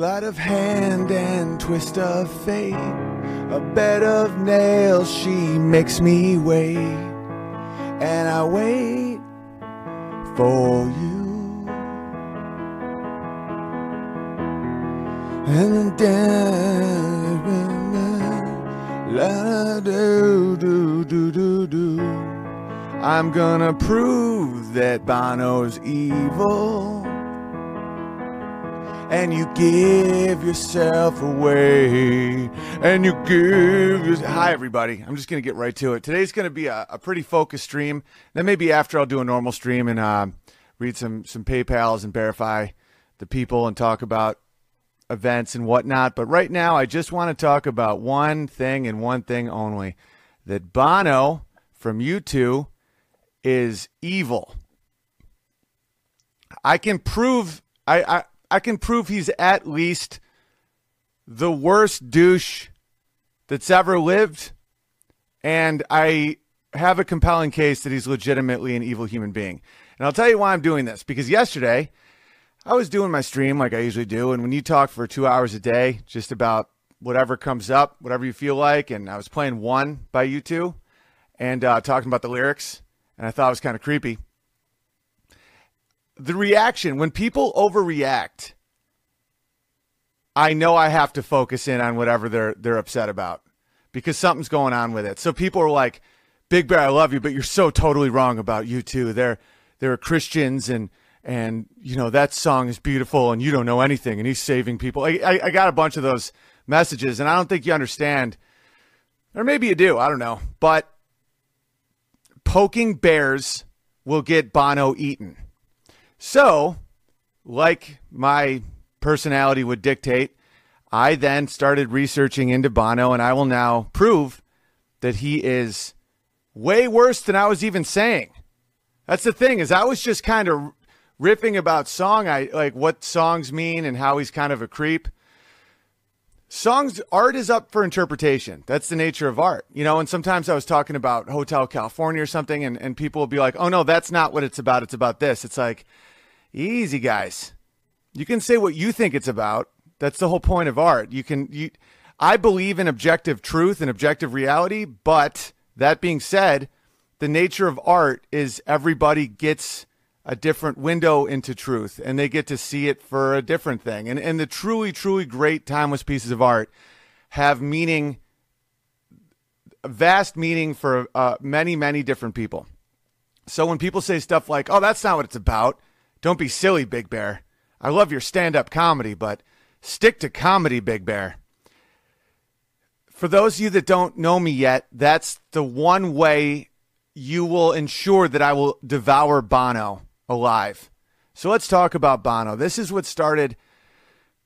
Sleight of hand and twist of fate. A bed of nails she makes me wait. And I wait for you. And then la do do do do do. I'm gonna prove that Bono's evil. And you give yourself away. And you give your... Hi, everybody. I'm just to get right to it. Today's to be a, a, pretty focused stream. Then maybe after I'll do a normal stream and uh, read some, some PayPals and verify the people and talk about events and whatnot. But right now, I just want to talk about one thing and one thing only that Bono from U2 is evil. I can prove I, I I can prove he's at least the worst douche that's ever lived and I have a compelling case that he's legitimately an evil human being. And I'll tell you why I'm doing this because yesterday I was doing my stream like I usually do and when you talk for 2 hours a day just about whatever comes up, whatever you feel like and I was playing one by U2 and uh, talking about the lyrics and I thought it was kind of creepy. The reaction, when people overreact, I know I have to focus in on whatever they're they're upset about because something's going on with it. So people are like, "Big Bear, I love you, but you're so totally wrong about U2 They're they're Christians and and you know that song is beautiful and you don't know anything and he's saving people." I, I, I got a bunch of those messages and I don't think you understand, or maybe you do. I don't know, but poking bears will get Bono eaten. So, like my personality would dictate, I then started researching into Bono, and I will now prove that he is way worse than I was even saying. That's the thing is I was just kind of riffing about song I like what songs mean and how he's kind of a creep. Songs art is up for interpretation. That's the nature of art you know and sometimes i was talking about hotel california or something and, and people will be like oh no that's not what it's about it's about this. It's like easy guys you can say what you think it's about that's the whole point of art you can you i believe in objective truth and objective reality but that being said the nature of art is everybody gets a different window into truth and they get to see it for a different thing. And, and the truly, truly great timeless pieces of art have meaning, vast meaning for uh, many, many different people. So when people say stuff like, oh, that's not what it's about, don't be silly, Big Bear. I love your stand up comedy, but stick to comedy, Big Bear. For those of you that don't know me yet, that's the one way you will ensure that I will devour Bono alive. So let's talk about Bono. This is what started.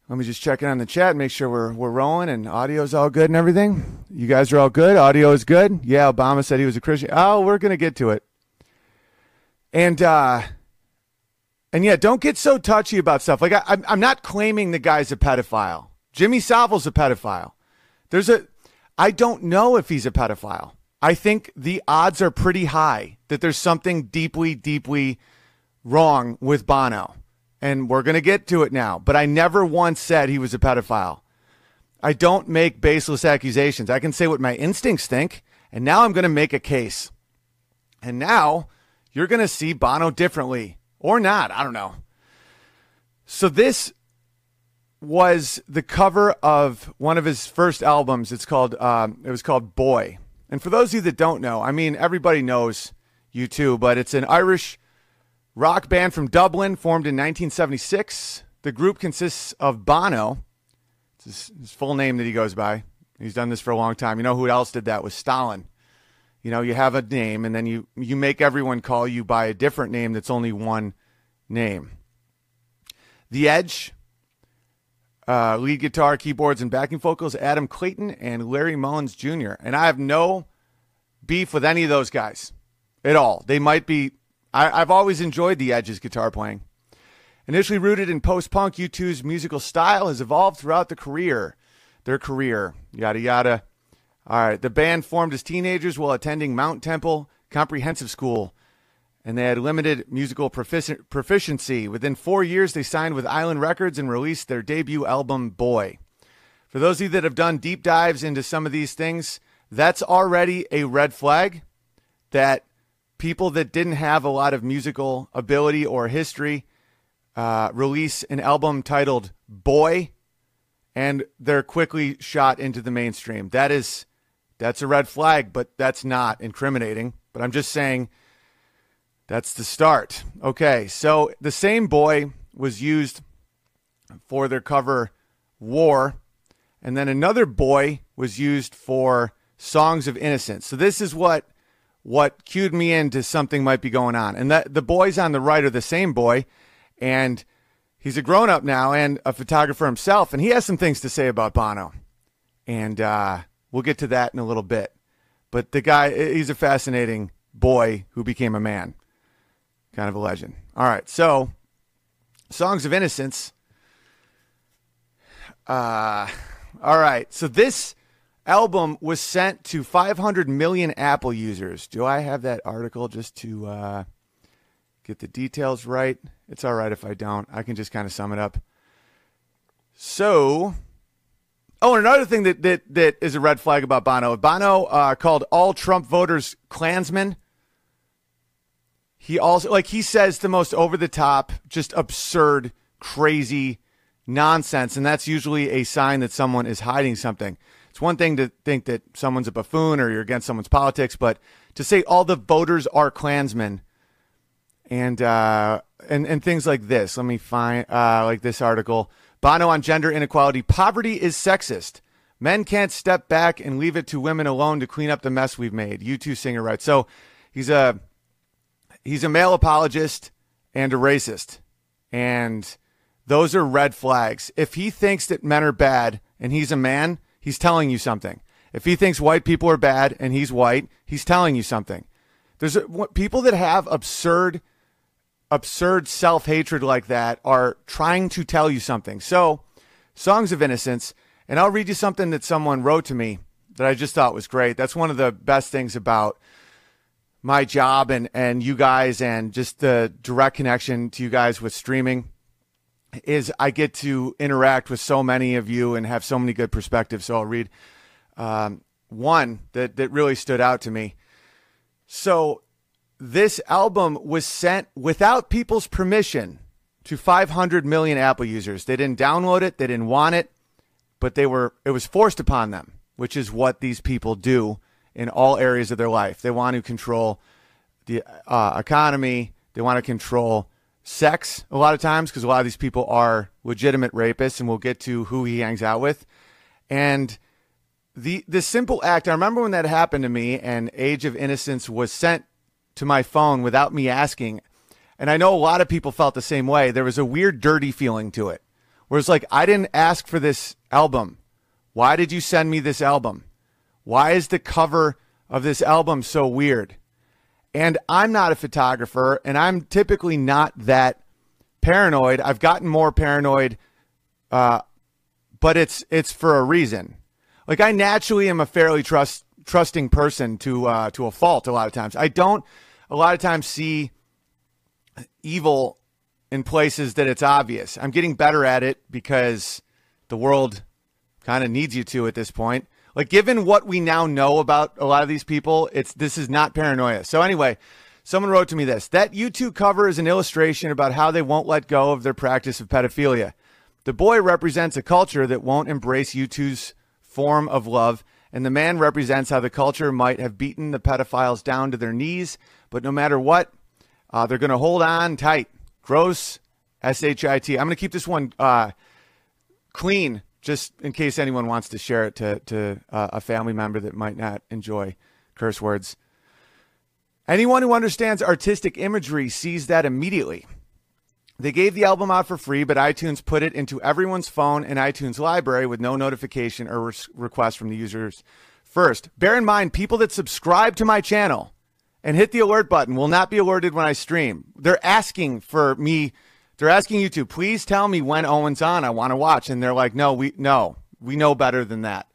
Let me just check in on the chat, and make sure we're we're rolling and audio's all good and everything. You guys are all good. Audio is good. Yeah, Obama said he was a Christian. Oh, we're gonna get to it. And uh, and yeah, don't get so touchy about stuff. Like I, I'm I'm not claiming the guy's a pedophile. Jimmy Savile's a pedophile. There's a I don't know if he's a pedophile. I think the odds are pretty high that there's something deeply, deeply wrong with Bono. And we're going to get to it now. But I never once said he was a pedophile. I don't make baseless accusations. I can say what my instincts think. And now I'm going to make a case. And now you're going to see Bono differently or not. I don't know. So this was the cover of one of his first albums. It's called, um, it was called Boy. And for those of you that don't know, I mean, everybody knows U2, but it's an Irish Rock band from Dublin, formed in 1976. The group consists of Bono. It's his, his, full name that he goes by. He's done this for a long time. You know who else did that? Was Stalin. You know, you have a name, and then you you make everyone call you by a different name that's only one name. The Edge, uh, lead guitar, keyboards, and backing vocals, Adam Clayton and Larry Mullen Jr. And I have no beef with any of those guys at all. They might be I, have always enjoyed the Edge's guitar playing. Initially rooted in post punk, U2's musical style has evolved throughout the career, their career, yada yada. All right, the band formed as teenagers while attending Mount Temple Comprehensive School and they had limited musical profici- proficiency. Within four years, they signed with Island Records and released their debut album, Boy. For those of you that have done deep dives into some of these things, that's already a red flag that people that didn't have a lot of musical ability or history uh, release an album titled Boy, and they're quickly shot into the mainstream. That is, that's a red flag, but that's not incriminating. But I'm just saying that's the start. Okay, so the same boy was used for their cover War, and then another boy was used for Songs of Innocence. So this is what what cued me into something might be going on. And that the boys on the right are the same boy, and he's a grown up now and a photographer himself, and he has some things to say about Bono. And uh, we'll get to that in a little bit. But the guy, he's a fascinating boy who became a man kind of a legend. All right, so Songs of Innocence. Uh, all right, so this album was sent to 500 million Apple users. Do I have that article just to uh, get the details right? It's all right if I don't. I can just kind of sum it up. So, oh, and another thing that that, that is a red flag about Bono. Bono uh, called all Trump voters Klansmen. He also like he says the most over the top, just absurd, crazy nonsense, and that's usually a sign that someone is hiding something. It's one thing to think that someone's a buffoon or you're against someone's politics, but to say all the voters are Klansmen and uh, and and things like this. Let me find uh, like this article. Bono on gender inequality. Poverty is sexist. Men can't step back and leave it to women alone to clean up the mess we've made. U2 singer writes. So he's a he's a male apologist and a racist. And those are red flags. If he thinks that men are bad and he's a man, he's telling you something. If he thinks white people are bad and he's white, he's telling you something. There's people that have absurd absurd self-hatred like that are trying to tell you something. So, Songs of Innocence, and I'll read you something that someone wrote to me that I just thought was great. That's one of the best things about my job and and you guys and just the direct connection to you guys with streaming is I get to interact with so many of you and have so many good perspectives. So I'll read um, one that that really stood out to me. So this album was sent without people's permission to 500 million Apple users. They didn't download it, they didn't want it, but they were it was forced upon them, which is what these people do in all areas of their life. They want to control the uh, economy. They want to control sex a lot of times because a lot of these people are legitimate rapists, and we'll get to who he hangs out with. And the the simple act. I remember when that happened to me, and Age of Innocence was sent to my phone without me asking. And I know a lot of people felt the same way. There was a weird, dirty feeling to it, where it's like I didn't ask for this album. Why did you send me this album? Why is the cover of this album so weird? And I'm not a photographer, and I'm typically not that paranoid. I've gotten more paranoid, uh, but it's it's for a reason. Like I naturally am a fairly trust trusting person to uh, to a fault. A lot of times, I don't. A lot of times, see evil in places that it's obvious. I'm getting better at it because the world kind of needs you to at this point. Like given what we now know about a lot of these people, it's this is not paranoia. So anyway, someone wrote to me this. That U2 cover is an illustration about how they won't let go of their practice of pedophilia. The boy represents a culture that won't embrace U2's form of love, and the man represents how the culture might have beaten the pedophiles down to their knees, but no matter what, uh, they're going to hold on tight. Gross, S H I T. I'm going to keep this one uh, clean just in case anyone wants to share it to, to uh, a family member that might not enjoy curse words. Anyone who understands artistic imagery sees that immediately. They gave the album out for free, but iTunes put it into everyone's phone and iTunes library with no notification or re- request from the users first. Bear in mind, people that subscribe to my channel and hit the alert button will not be alerted when I stream. They're asking for me they're asking you to please tell me when Owen's on. I want to watch, and they're like, no, we no, we know better than that.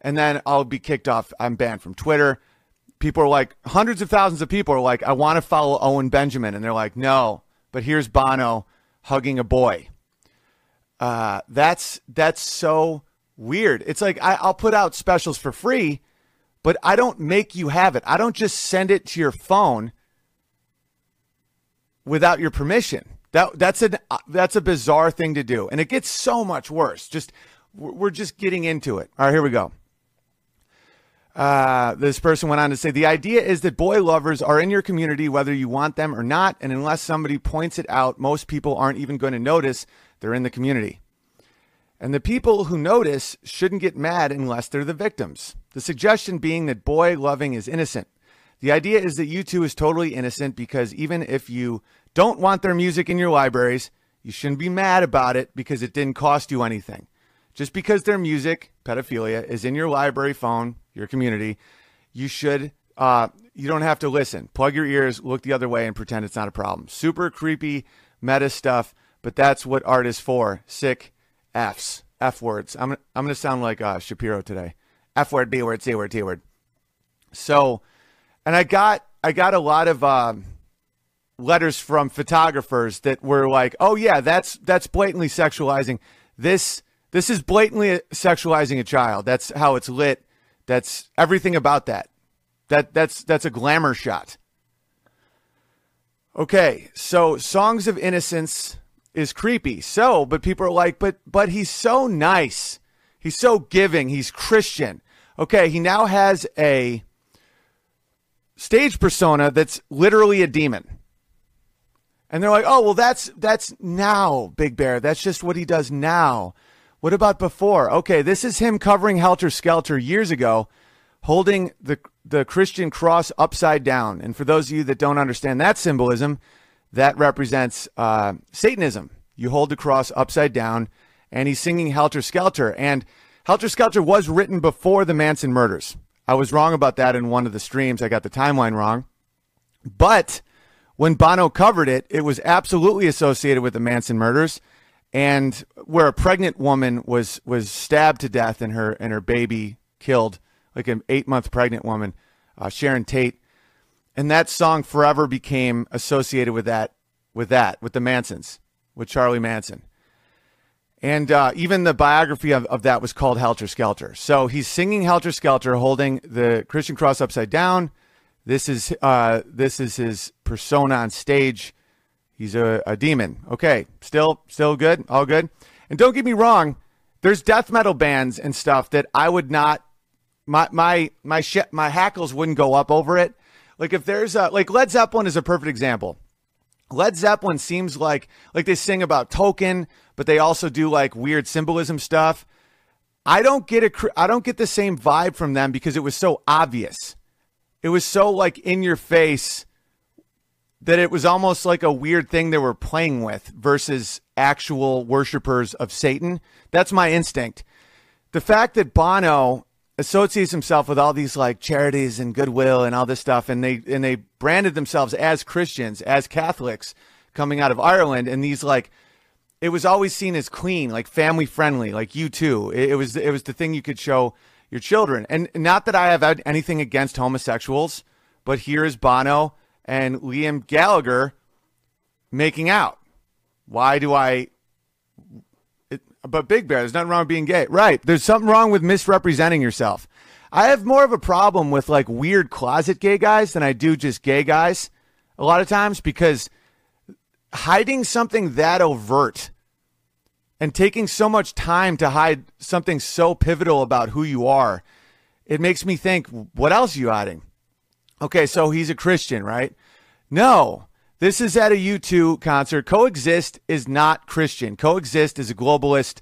And then I'll be kicked off. I'm banned from Twitter. people are like, hundreds of thousands of people are like, I want to follow Owen Benjamin. And they're like, no, but here's Bono hugging a boy. Uh, that's that's so weird. It's like I, I'll put out specials for free, but I don't make you have it. I don't just send it to your phone without your permission. That that's a that's a bizarre thing to do, and it gets so much worse. Just we're just getting into it. All right, here we go. Uh, this person went on to say the idea is that boy lovers are in your community whether you want them or not, and unless somebody points it out, most people aren't even going to notice they're in the community. And the people who notice shouldn't get mad unless they're the victims. The suggestion being that boy loving is innocent. The idea is that U2 is totally innocent because even if you don't want their music in your libraries, you shouldn't be mad about it because it didn't cost you anything. Just because their music, pedophilia, is in your library phone, your community, you should, uh, you don't have to listen. Plug your ears, look the other way, and pretend it's not a problem. Super creepy meta stuff, but that's what art is for. Sick F's, F words. I'm, I'm going to sound like uh, Shapiro today. F word, B word, C word, T word. So, and I got, I got a lot of, um, letters from photographers that were like, "Oh yeah, that's that's blatantly sexualizing this. This is blatantly sexualizing a child. That's how it's lit. That's everything about that. That that's that's a glamour shot." Okay, so songs of innocence is creepy. So, but people are like, "But but he's so nice. He's so giving. He's Christian." Okay, he now has a stage persona that's literally a demon. And they're like, "Oh, well that's that's now, Big Bear. That's just what he does now." What about before? Okay, this is him covering Helter Skelter years ago, holding the the Christian cross upside down. And for those of you that don't understand that symbolism, that represents uh, Satanism. You hold the cross upside down, and he's singing Helter Skelter. And Helter Skelter was written before the Manson murders. I was wrong about that in one of the streams. I got the timeline wrong. But when Bono covered it, it was absolutely associated with the Manson murders, and where a pregnant woman was was stabbed to death and her and her baby killed, like an eight month pregnant woman, uh, Sharon Tate, and that song forever became associated with that with that with the Mansons, with Charlie Manson. And uh, even the biography of, of that was called Helter Skelter. So he's singing Helter Skelter, holding the Christian cross upside down this is uh, this is his persona on stage. He's a, a demon. Okay, still still good, all good. And don't get me wrong, there's death metal bands and stuff that I would not my my my sh- my hackles wouldn't go up over it. Like if there's a like Led Zeppelin is a perfect example. Led Zeppelin seems like like they sing about Tolkien, but they also do like weird symbolism stuff. I don't get a I don't get the same vibe from them because it was so obvious it was so like in your face that it was almost like a weird thing they were playing with versus actual worshippers of Satan. That's my instinct. The fact that Bono associates himself with all these like charities and goodwill and all this stuff and they and they branded themselves as Christians, as Catholics coming out of Ireland and these like it was always seen as clean, like family friendly, like U2. It, it was it was the thing you could show your children. And not that I have anything against homosexuals, but here is Bono and Liam Gallagher making out. Why do I? It, but Big Bear, there's nothing wrong with being gay. Right. There's something wrong with misrepresenting yourself. I have more of a problem with like weird closet gay guys than I do just gay guys a lot of times because hiding something that overt and taking so much time to hide something so pivotal about who you are, it makes me think, what else are you hiding? Okay, so he's a Christian, right? No, this is at a U2 concert. Coexist is not Christian. Coexist is a globalist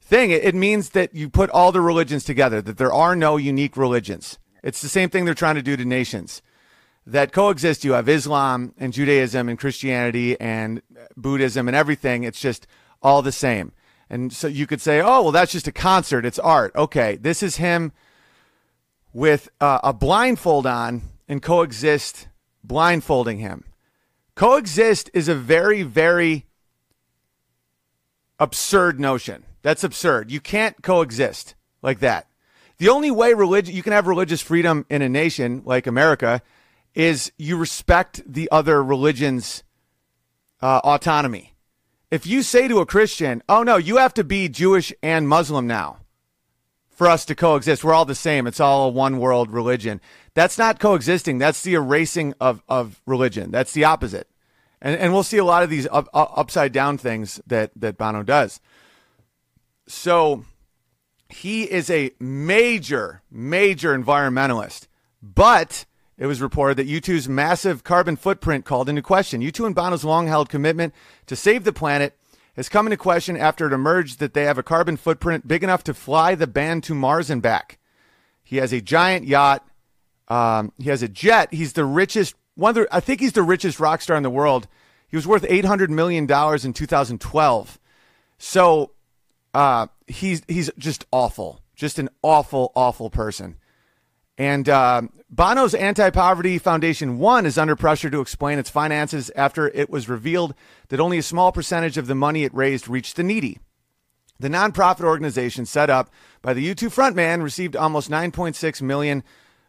thing. It, means that you put all the religions together, that there are no unique religions. It's the same thing they're trying to do to nations. That coexist, you have Islam and Judaism and Christianity and Buddhism and everything. It's just all the same. And so you could say, oh, well, that's just a concert. It's art. Okay. This is him with uh, a blindfold on and coexist blindfolding him. Coexist is a very, very absurd notion. That's absurd. You can't coexist like that. The only way religion you can have religious freedom in a nation like America is you respect the other religion's uh, autonomy. If you say to a Christian, "Oh no, you have to be Jewish and Muslim now for us to coexist. We're all the same. It's all a one world religion." That's not coexisting. That's the erasing of of religion. That's the opposite. And and we'll see a lot of these up, up, upside down things that that Bono does. So he is a major, major environmentalist. But it was reported that U2's massive carbon footprint called into question. U2 and Bono's long held commitment to save the planet has come into question after it emerged that they have a carbon footprint big enough to fly the band to Mars and back. He has a giant yacht. Um, he has a jet. He's the richest, one the, I think he's the richest rock star in the world. He was worth $800 million in 2012. So uh, he's he's just awful, just an awful, awful person. And uh, Bono's Anti Poverty Foundation One is under pressure to explain its finances after it was revealed that only a small percentage of the money it raised reached the needy. The nonprofit organization set up by the U2 frontman received almost 9.6 million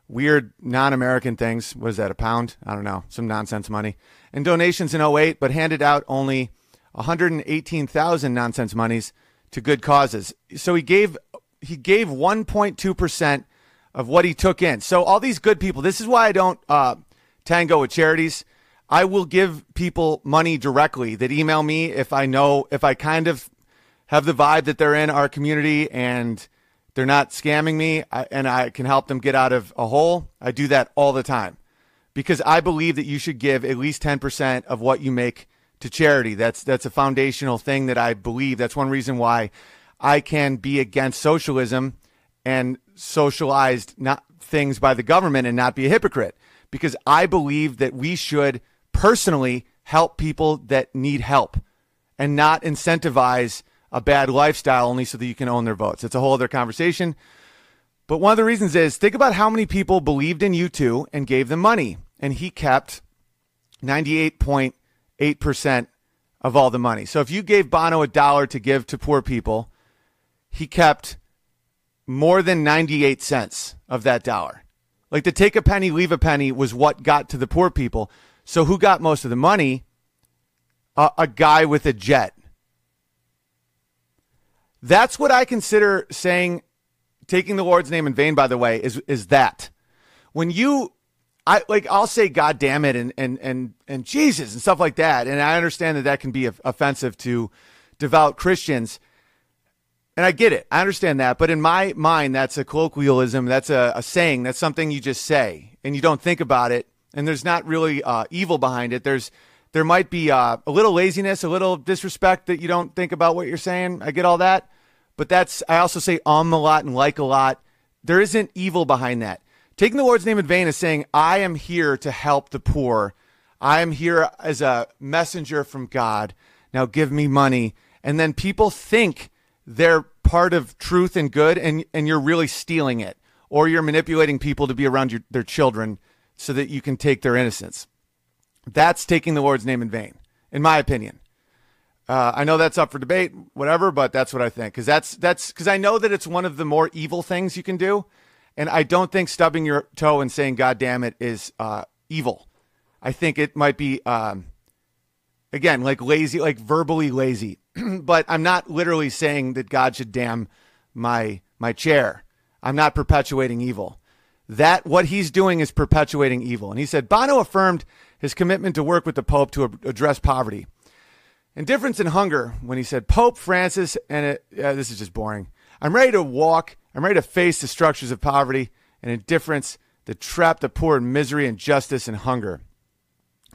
weird non-American things. What is that? A pound? I don't know. Some nonsense money. And donations in 08, but handed out only 118,000 nonsense monies to good causes. So he gave he gave 1.2 percent of what he took in. So all these good people. This is why I don't uh, tango with charities. I will give people money directly that email me if I know if I kind of have the vibe that they're in our community and they're not scamming me and I can help them get out of a hole. I do that all the time because I believe that you should give at least 10% of what you make to charity. That's that's a foundational thing that I believe. That's one reason why I can be against socialism and socialized not things by the government and not be a hypocrite because I believe that we should personally help people that need help and not incentivize a bad lifestyle only so that you can own their votes. It's a whole other conversation. But one of the reasons is think about how many people believed in U2 and gave them money. And he kept 98 point 8% of all the money. So if you gave Bono a dollar to give to poor people, he kept more than 98 cents of that dollar. Like to take a penny, leave a penny was what got to the poor people. So who got most of the money? A guy with a jet. That's what I consider saying taking the Lord's name in vain, by the way, is is that. When you I like I'll say God damn it and and and and Jesus and stuff like that, and I understand that that can be offensive to devout Christians, and I get it, I understand that, but in my mind, that's a colloquialism, that's a, a saying, that's something you just say, and you don't think about it, and there's not really uh, evil behind it. There's there might be uh, a little laziness, a little disrespect that you don't think about what you're saying. I get all that, but that's I also say um a lot and like a lot. There isn't evil behind that. Taking the Lord's name in vain is saying, I am here to help the poor. I am here as a messenger from God. Now give me money. And then people think they're part of truth and good, and, and you're really stealing it. Or you're manipulating people to be around your, their children so that you can take their innocence. That's taking the Lord's name in vain, in my opinion. Uh, I know that's up for debate, whatever, but that's what I think. Because that's that's because I know that it's one of the more evil things you can do. And I don't think stubbing your toe and saying "God damn it" is uh, evil. I think it might be, um, again, like lazy, like verbally lazy. but I'm not literally saying that God should damn my my chair. I'm not perpetuating evil. That what he's doing is perpetuating evil. And he said Bono affirmed his commitment to work with the Pope to address poverty. Indifference and hunger when he said Pope Francis and it, uh, this is just boring. I'm ready to walk I'm ready to face the structures of poverty and indifference that trap the poor in misery, injustice, and hunger.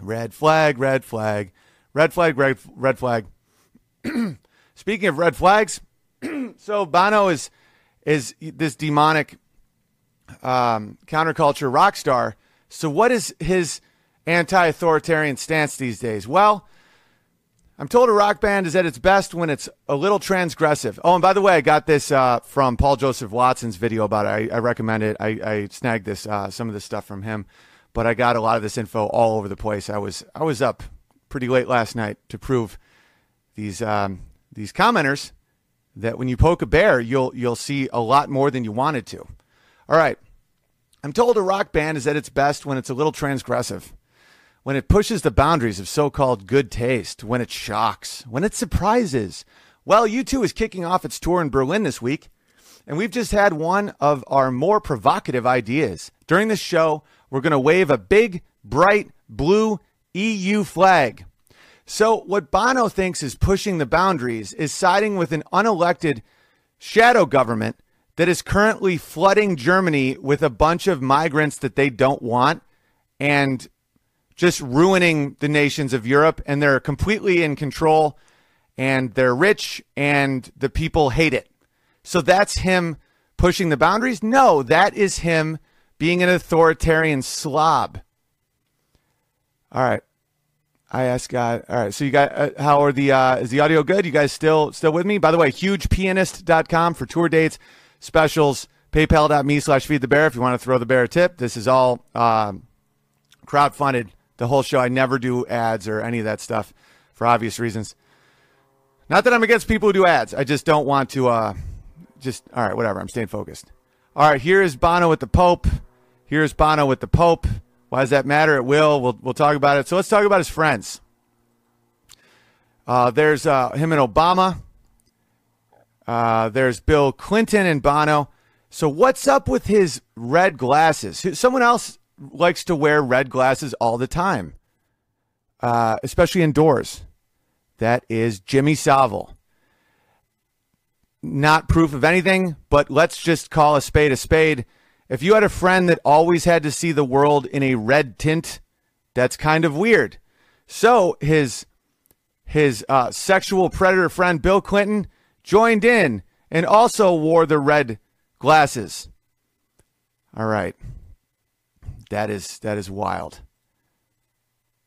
Red flag, red flag, red flag, red, red flag. Speaking of red flags, so Bono is is this demonic um, counterculture rock star. So what is his anti-authoritarian stance these days? Well, I'm told a rock band is at its best when it's a little transgressive. Oh, and by the way, I got this uh, from Paul Joseph Watson's video about it. I, I recommend it. I, I snagged this uh, some of this stuff from him, but I got a lot of this info all over the place. I was I was up pretty late last night to prove these um, these commenters that when you poke a bear, you'll you'll see a lot more than you wanted to. All right. I'm told a rock band is at its best when it's a little transgressive, when it pushes the boundaries of so called good taste, when it shocks, when it surprises. Well, U2 is kicking off its tour in Berlin this week, and we've just had one of our more provocative ideas. During this show, we're going to wave a big, bright blue EU flag. So, what Bono thinks is pushing the boundaries is siding with an unelected shadow government that is currently flooding Germany with a bunch of migrants that they don't want and just ruining the nations of Europe. And they're completely in control and they're rich and the people hate it. So that's him pushing the boundaries? No, that is him being an authoritarian slob. All right. I asked God. All right. So you got uh, how are the uh, is the audio good? You guys still still with me? By the way, hugepianist.com for tour dates, specials, paypal.me slash feed the bear if you want to throw the bear a tip. This is all um, crowd funded. The whole show. I never do ads or any of that stuff for obvious reasons. Not that I'm against people who do ads. I just don't want to uh, just all right, whatever. I'm staying focused. All right, here is Bono with the Pope. Here's Bono with the Pope. Why does that matter? It will. We'll we'll talk about it. So let's talk about his friends. Uh, there's uh, him and Obama. Uh, there's Bill Clinton and Bono. So what's up with his red glasses? Someone else likes to wear red glasses all the time, uh, especially indoors. That is Jimmy Savile not proof of anything, but let's just call a spade a spade. If you had a friend that always had to see the world in a red tint, that's kind of weird. So his his uh, sexual predator friend Bill Clinton joined in and also wore the red glasses. All right, that is that is wild.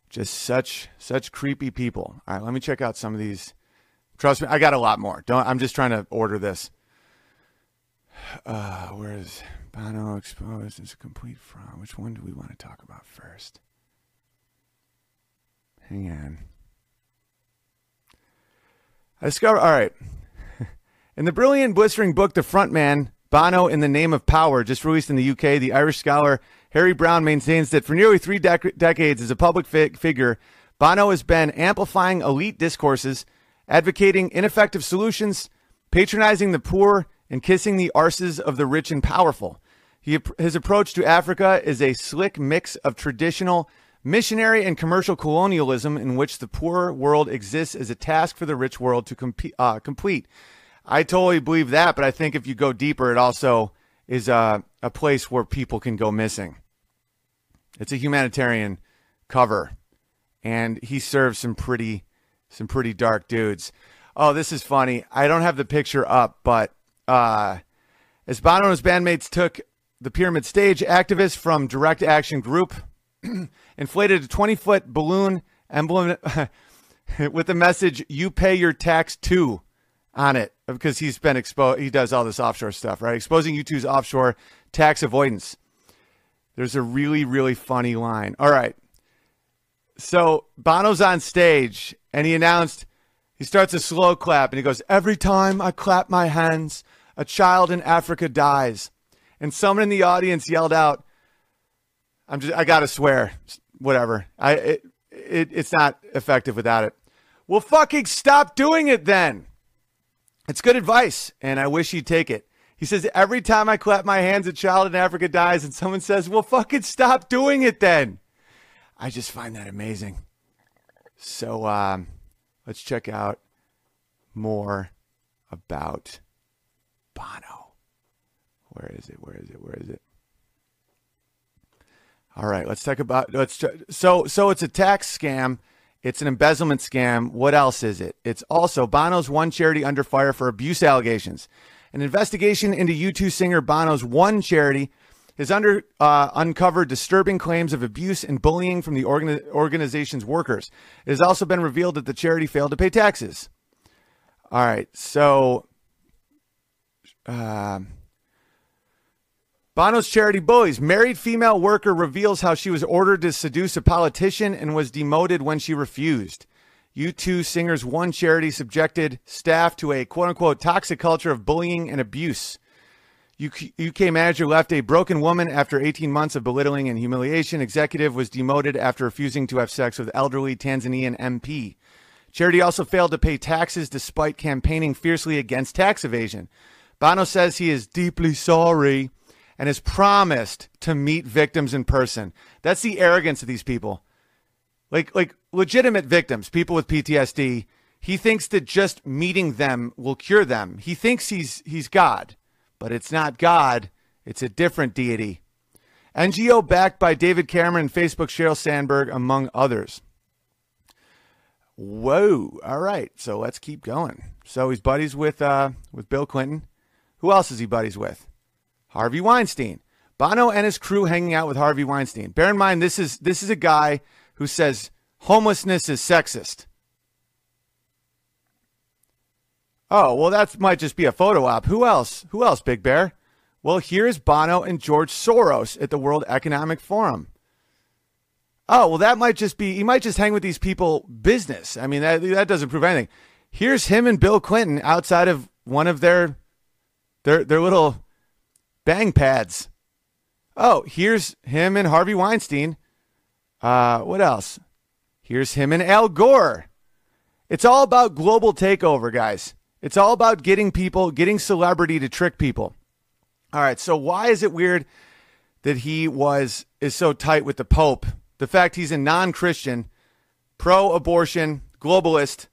Just such such creepy people. All right, let me check out some of these Trust me, I got a lot more. Don't. I'm just trying to order this. Uh, where is Bono exposed as a complete fraud? Which one do we want to talk about first? Hang on. I discovered. All right. in the brilliant, blistering book, The Frontman, Bono in the Name of Power, just released in the UK, the Irish scholar Harry Browne maintains that for nearly three dec- decades as a public fi- figure, Bono has been amplifying elite discourses advocating ineffective solutions, patronizing the poor, and kissing the arses of the rich and powerful. He, his approach to Africa is a slick mix of traditional missionary and commercial colonialism in which the poor world exists as a task for the rich world to uh, complete. I totally believe that, but I think if you go deeper, it also is a, a place where people can go missing. It's a humanitarian cover, and he serves some pretty some pretty dark dudes. Oh, this is funny. I don't have the picture up, but uh, as Bono and his bandmates took the pyramid stage, activists from Direct Action Group inflated a 20 foot balloon emblem with the message, You pay your tax too, on it because he's been exposed. He does all this offshore stuff, right? Exposing U2's offshore tax avoidance. There's a really, really funny line. All right. So Bono's on stage and he announced, he starts a slow clap and he goes, Every time I clap my hands, a child in Africa dies. And someone in the audience yelled out, I'm just, I gotta swear, whatever. I, it, it, it's not effective without it. Well, fucking stop doing it then. It's good advice, and I wish you'd take it. He says, Every time I clap my hands, a child in Africa dies. And someone says, Well, fucking stop doing it then. I just find that amazing. So um, let's check out more about Bono. Where is it? Where is it? Where is it? All right, let's talk about let's so so it's a tax scam. It's an embezzlement scam. What else is it? It's also Bono's one charity under fire for abuse allegations. An investigation into U2 singer Bono's one charity has under uh, uncovered disturbing claims of abuse and bullying from the organi- organization's workers. It has also been revealed that the charity failed to pay taxes. All right, so uh, Bono's charity bullies. Married female worker reveals how she was ordered to seduce a politician and was demoted when she refused. U2 Singers One charity subjected staff to a quote unquote toxic culture of bullying and abuse. UK manager left a broken woman after 18 months of belittling and humiliation. Executive was demoted after refusing to have sex with elderly Tanzanian MP. Charity also failed to pay taxes despite campaigning fiercely against tax evasion. Bono says he is deeply sorry and has promised to meet victims in person. That's the arrogance of these people. Like like legitimate victims, people with PTSD. He thinks that just meeting them will cure them. He thinks he's he's God but it's not God, it's a different deity. NGO backed by David Cameron, Facebook Sheryl Sandberg, among others. Whoa! All right, so let's keep going. So he's buddies with uh, with Bill Clinton. Who else is he buddies with? Harvey Weinstein. Bono and his crew hanging out with Harvey Weinstein. Bear in mind, this is this is a guy who says homelessness is sexist. Oh, well, that might just be a photo op. Who else? Who else, Big Bear? Well, here's Bono and George Soros at the World Economic Forum. Oh, well, that might just be, he might just hang with these people business. I mean, that, that doesn't prove anything. Here's him and Bill Clinton outside of one of their, their, their little bang pads. Oh, here's him and Harvey Weinstein. Uh, what else? Here's him and Al Gore. It's all about global takeover, guys. It's all about getting people, getting celebrity to trick people. All right, so why is it weird that he was is so tight with the Pope? The fact he's a non-Christian, pro-abortion, globalist,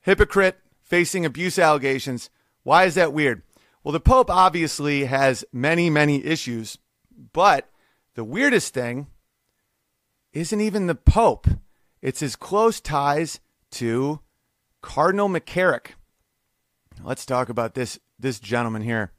hypocrite, facing abuse allegations. Why is that weird? Well, the Pope obviously has many, many issues, but the weirdest thing isn't even the Pope. It's his close ties to Cardinal McCarrick. Let's talk about this this gentleman here.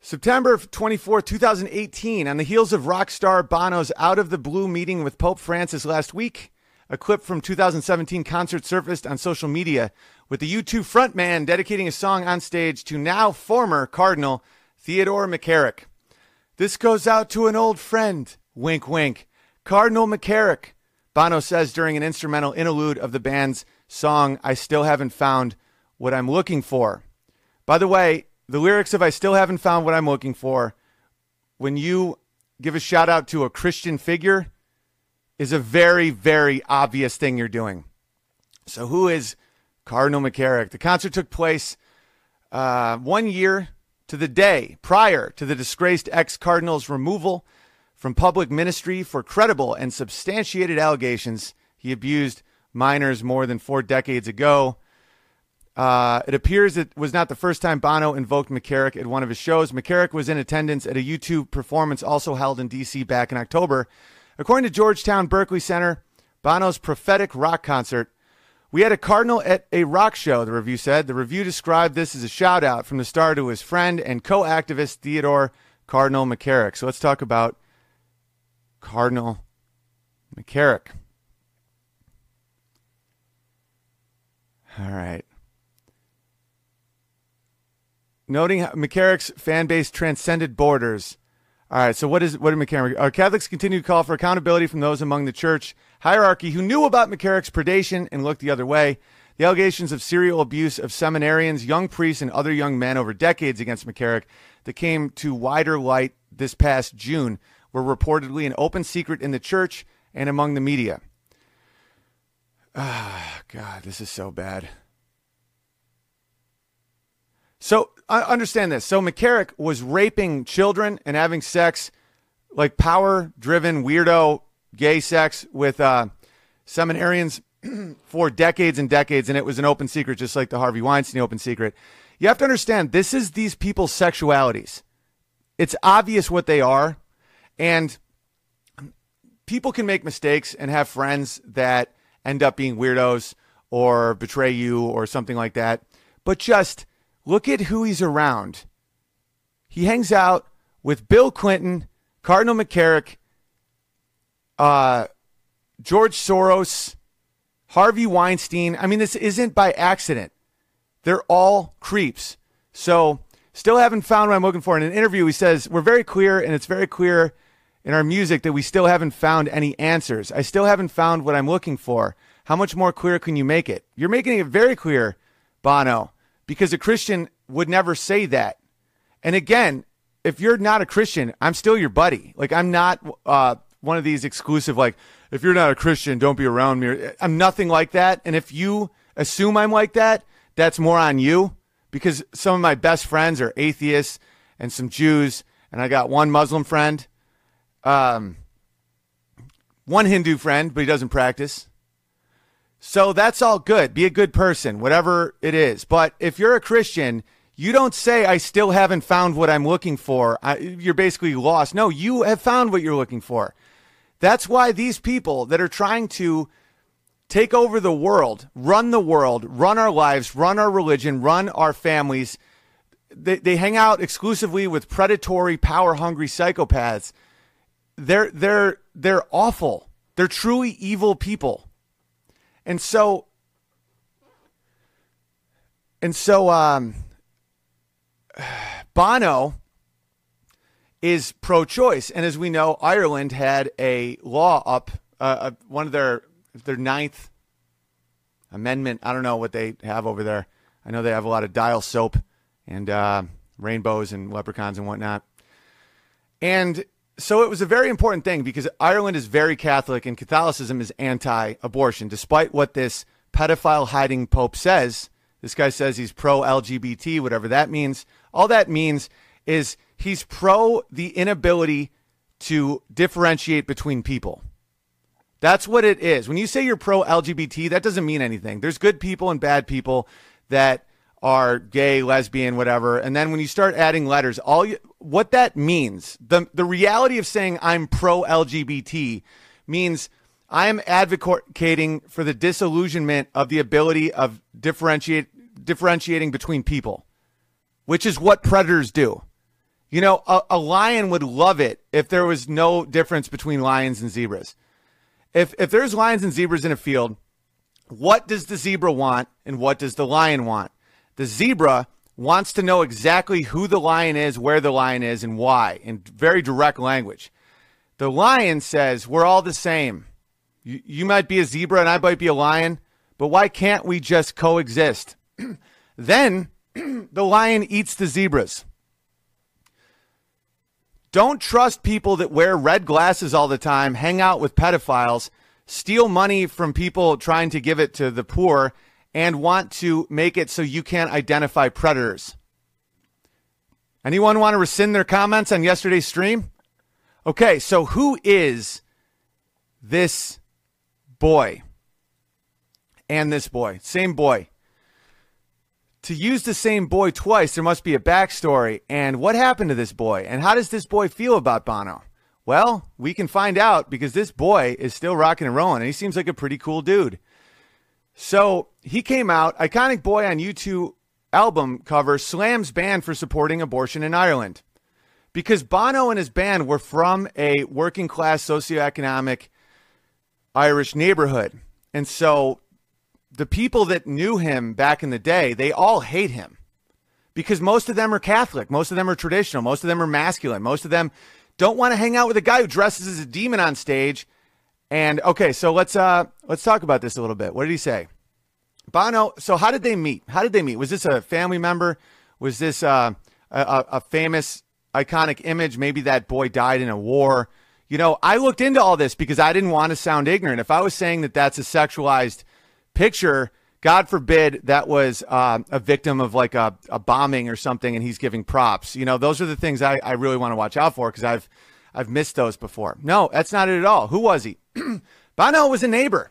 September 24, 2018, on the heels of rock star Bono's out of the blue meeting with Pope Francis last week, a clip from 2017 concert surfaced on social media with the U2 frontman dedicating a song on stage to now former Cardinal Theodore McCarrick. This goes out to an old friend, wink wink, Cardinal McCarrick, Bono says during an instrumental interlude of the band's song, I Still Haven't Found What I'm Looking For. By the way, the lyrics of I Still Haven't Found What I'm Looking For, when you give a shout out to a Christian figure, is a very, very obvious thing you're doing. So, who is Cardinal McCarrick? The concert took place uh, one year to the day prior to the disgraced ex Cardinal's removal from public ministry for credible and substantiated allegations he abused minors more than four decades ago. Uh, it appears it was not the first time Bono invoked McCarrick at one of his shows. McCarrick was in attendance at a U2 performance also held in D.C. back in October. According to Georgetown Berkley Center, Bono's prophetic rock concert. We had a cardinal at a rock show, the review said. The review described this as a shout out from the star to his friend and co activist Theodore Cardinal McCarrick. So let's talk about Cardinal McCarrick. All right. Noting how McCarrick's fan base transcended borders. All right, so what is what did McCarrick? Our Catholics continue to call for accountability from those among the church hierarchy who knew about McCarrick's predation and looked the other way. The allegations of serial abuse of seminarians, young priests, and other young men over decades against McCarrick that came to wider light this past June were reportedly an open secret in the church and among the media. Ah, God, this is so bad. So understand this. So McCarrick was raping children and having sex, like power driven, weirdo, gay sex with uh, seminarians for decades and decades. And it was an open secret, just like the Harvey Weinstein open secret. You have to understand this is these people's sexualities. It's obvious what they are. And people can make mistakes and have friends that end up being weirdos or betray you or something like that. But just look at who he's around. He hangs out with Bill Clinton, Cardinal McCarrick, uh, George Soros, Harvey Weinstein. I mean, this isn't by accident. They're all creeps. So, still haven't found what I'm looking for. In an interview, he says, We're very clear, and it's very clear in our music that we still haven't found any answers. I still haven't found what I'm looking for. How much more clear can you make it? You're making it very clear, Bono, because a Christian would never say that. And again, if you're not a Christian, I'm still your buddy. Like I'm not uh, one of these exclusive like if you're not a Christian, don't be around me. I'm nothing like that. And if you assume I'm like that, that's more on you because some of my best friends are atheists and some Jews, and I got one Muslim friend, um, one Hindu friend, but he doesn't practice. So that's all good. Be a good person, whatever it is. But if you're a Christian, you don't say, I still haven't found what I'm looking for. I, you're basically lost. No, you have found what you're looking for. That's why these people that are trying to take over the world, run the world, run our lives, run our religion, run our families, they, they hang out exclusively with predatory, power hungry psychopaths. They're, they're, they're awful. They're truly evil people. And so, and so, um, Bono is pro choice. And as we know, Ireland had a law up, uh, uh, one of their, their ninth amendment. I don't know what they have over there. I know they have a lot of dial soap and uh, rainbows and leprechauns and whatnot. And so it was a very important thing because Ireland is very Catholic and Catholicism is anti abortion, despite what this pedophile hiding Pope says. This guy says he's pro LGBT, whatever that means. All that means is he's pro the inability to differentiate between people. That's what it is. When you say you're pro LGBT, that doesn't mean anything. There's good people and bad people that are gay, lesbian, whatever. And then when you start adding letters, all you, what that means, the the reality of saying I'm pro LGBT means I am advocating for the disillusionment of the ability of differentiate differentiating between people, which is what predators do. You know, a, a lion would love it if there was no difference between lions and zebras. If if there's lions and zebras in a field, what does the zebra want and what does the lion want? The zebra wants to know exactly who the lion is, where the lion is, and why in very direct language. The lion says, We're all the same. You, you might be a zebra and I might be a lion, but why can't we just coexist? then the lion eats the zebras. Don't trust people that wear red glasses all the time, hang out with pedophiles, steal money from people trying to give it to the poor, and want to make it so you can't identify predators. Anyone want to rescind their comments on yesterday's stream? Okay, so who is this boy and this boy? Same boy. To use the same boy twice, there must be a backstory. And what happened to this boy? And how does this boy feel about Bono? Well, we can find out because this boy is still rocking and rolling, and he seems like a pretty cool dude. So he came out, Iconic Boy on U2 album cover slams band for supporting abortion in Ireland. Because Bono and his band were from a working class socioeconomic Irish neighborhood. And so the people that knew him back in the day, they all hate him because most of them are Catholic, most of them are traditional, most of them are masculine, most of them don't want to hang out with a guy who dresses as a demon on stage and okay, so let's uh let's talk about this a little bit. What did he say? Bono. So how did they meet? How did they meet? Was this a family member? Was this uh, a, a famous iconic image? Maybe that boy died in a war. You know, I looked into all this because I didn't want to sound ignorant. If I was saying that that's a sexualized picture, God forbid that was uh, a victim of like a, a, bombing or something, and he's giving props. You know, those are the things I, I really want to watch out for because I've I've missed those before. No, that's not it at all. Who was he? Bono was a neighbor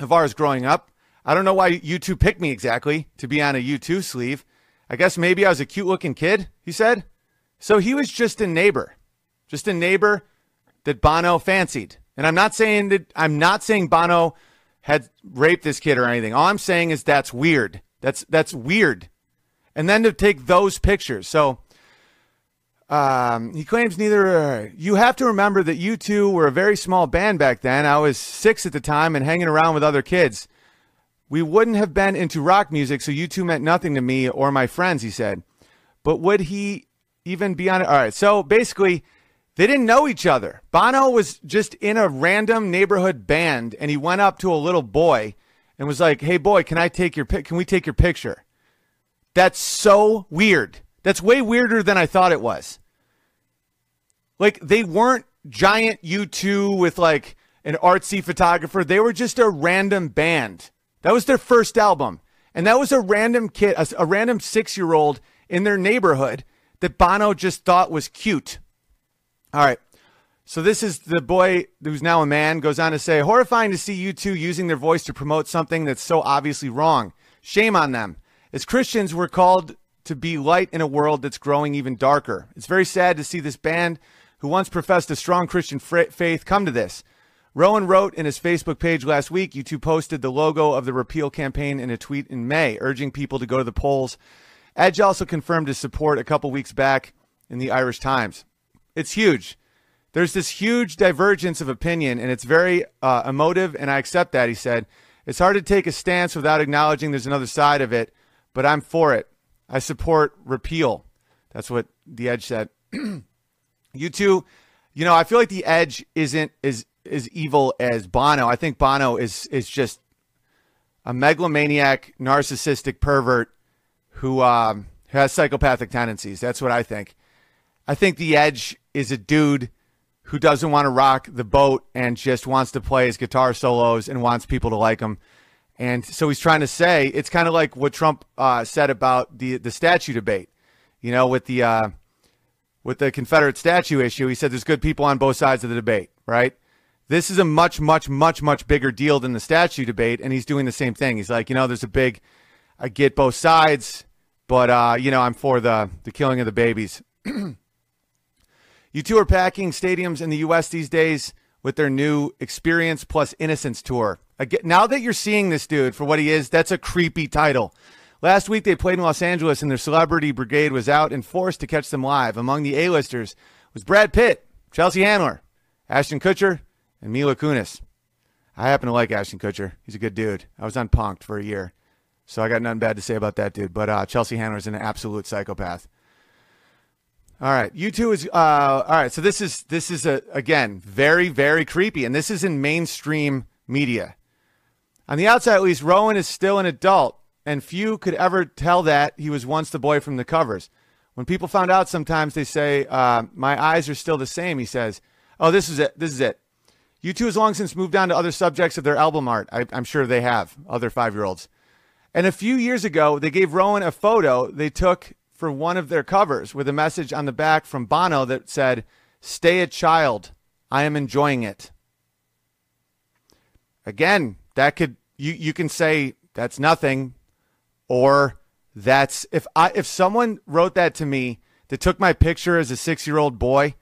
of ours growing up. I don't know why U2 picked me exactly to be on a U2 sleeve. I guess maybe I was a cute looking kid, he said. So he was just a neighbor, just a neighbor that Bono fancied. And I'm not saying that I'm not saying Bono had raped this kid or anything. All I'm saying is that's weird. That's that's weird. And then to take those pictures. So um, he claims neither. Uh, you have to remember that U2 were a very small band back then. I was six at the time and hanging around with other kids. We wouldn't have been into rock music, so U2 meant nothing to me or my friends, he said. But would he even be on it? All right. So basically, they didn't know each other. Bono was just in a random neighborhood band, and he went up to a little boy and was like, "Hey, boy, can I take your pic? Can we take your picture?" That's so weird. That's way weirder than I thought it was. Like they weren't giant U2 with like an artsy photographer. They were just a random band. That was their first album. And that was a random kid, a, a random six year old in their neighborhood that Bono just thought was cute. All right. So this is the boy who's now a man goes on to say, horrifying to see U2 using their voice to promote something that's so obviously wrong. Shame on them. As Christians, we're called to be light in a world that's growing even darker. It's very sad to see this band who once professed a strong Christian faith come to this. Rowan wrote in his Facebook page last week, U2 posted the logo of the repeal campaign in a tweet in May, urging people to go to the polls. Edge also confirmed his support a couple weeks back in the Irish Times. It's huge. There's this huge divergence of opinion, and it's very uh, emotive, and I accept that, he said. It's hard to take a stance without acknowledging there's another side of it, but I'm for it. I support repeal. That's what the Edge said. U2, you know, I feel like the Edge isn't as as evil as Bono. I think Bono is is just a megalomaniac, narcissistic pervert who um, has psychopathic tendencies. That's what I think. I think the Edge is a dude who doesn't want to rock the boat and just wants to play his guitar solos and wants people to like him. And so he's trying to say it's kind of like what Trump uh, said about the the statue debate. You know, with the uh, with the Confederate statue issue, he said there's good people on both sides of the debate, right? This is a much, much, much, much bigger deal than the statue debate, and he's doing the same thing. He's like, you know, there's a big, I get both sides, but uh, you know, I'm for the the killing of the babies. U2 are packing stadiums in the U.S. these days with their new Experience Plus Innocence tour. Again, now that you're seeing this dude for what he is, that's a creepy title. Last week they played in Los Angeles and their celebrity brigade was out and forced to catch them live. Among the A-listers was Brad Pitt, Chelsea Handler, Ashton Kutcher, and Mila Kunis. I happen to like Ashton Kutcher. He's a good dude. I was on Punk'd for a year, so I got nothing bad to say about that dude. But uh, Chelsea Handler is an absolute psychopath. All right, U2 is uh, all right. So this is this is a again very very creepy, and this is in mainstream media. On the outside, at least, Rowan is still an adult, and few could ever tell that he was once the boy from the covers. When people found out, sometimes they say, uh, "My eyes are still the same." He says, "Oh, this is it. This is it." U2 has long since moved on to other subjects of their album art. I, am sure they have, other five year olds. And a few years ago, they gave Rowan a photo they took for one of their covers with a message on the back from Bono that said, Stay a child. I am enjoying it. Again, that could you you can say that's nothing or that's if I if someone wrote that to me that took my picture as a 6-year-old boy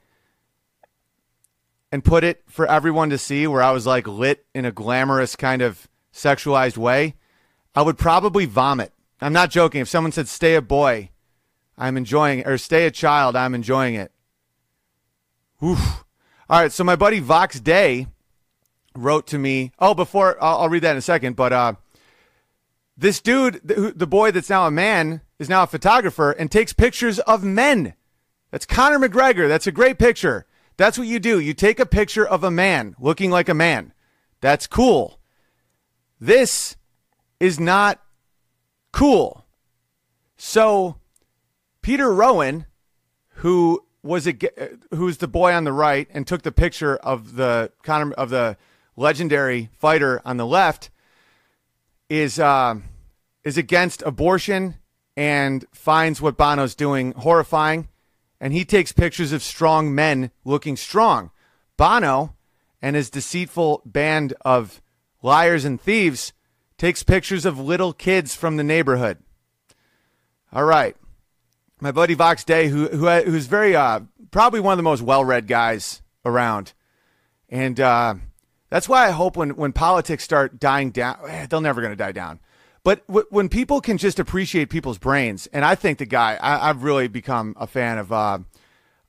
and put it for everyone to see where I was like lit in a glamorous kind of sexualized way, I would probably vomit. I'm not joking. If someone said, stay a boy, I'm enjoying it, or stay a child, I'm enjoying it. Oof. All right. So my buddy Vox Day wrote to me. Oh, before I'll, I'll read that in a second, but uh, this dude, the, the boy that's now a man, is now a photographer and takes pictures of men. That's Conor McGregor. That's a great picture. That's what you do. You take a picture of a man looking like a man. That's cool. This is not cool. So, Peter Rowan, who was a who's the boy on the right and took the picture of the Conor of the legendary fighter on the left, is uh, is against abortion and finds what Bono's doing horrifying and he takes pictures of strong men looking strong. Bono and his deceitful band of liars and thieves takes pictures of little kids from the neighborhood. All right. My buddy Vox Day, who, who who's very uh, probably one of the most well-read guys around, and uh, that's why I hope when when politics start dying down, eh, they're never going to die down. But w- when people can just appreciate people's brains, and I think the guy, I, have really become a fan of uh,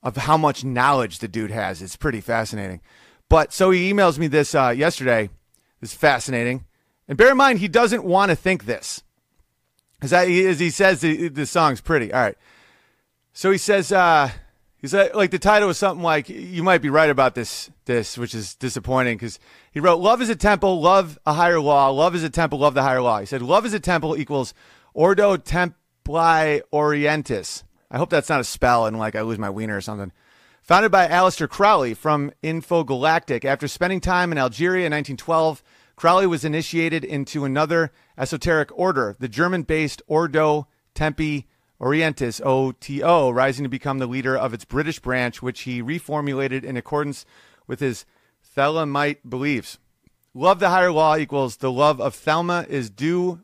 of how much knowledge the dude has. It's pretty fascinating. But so he emails me this uh, yesterday. It's fascinating, and bear in mind he doesn't want to think this, because as he says the, the song's pretty. All right. So he says. Uh, He's like the title was something like you might be right about this this which is disappointing because he wrote love is a temple love a higher law love is a temple love the higher law he said love is a temple equals ordo templi Orientis. I hope that's not a spell and like I lose my wiener or something. Founded by Aleister Crowley from Infogalactic. After spending time in Algeria in 1912, Crowley was initiated into another esoteric order, the German based Ordo Templi Orientis, OTO, rising to become the leader of its British branch, which he reformulated in accordance with his Thelemite beliefs. Love the higher law equals the love of Thelema is do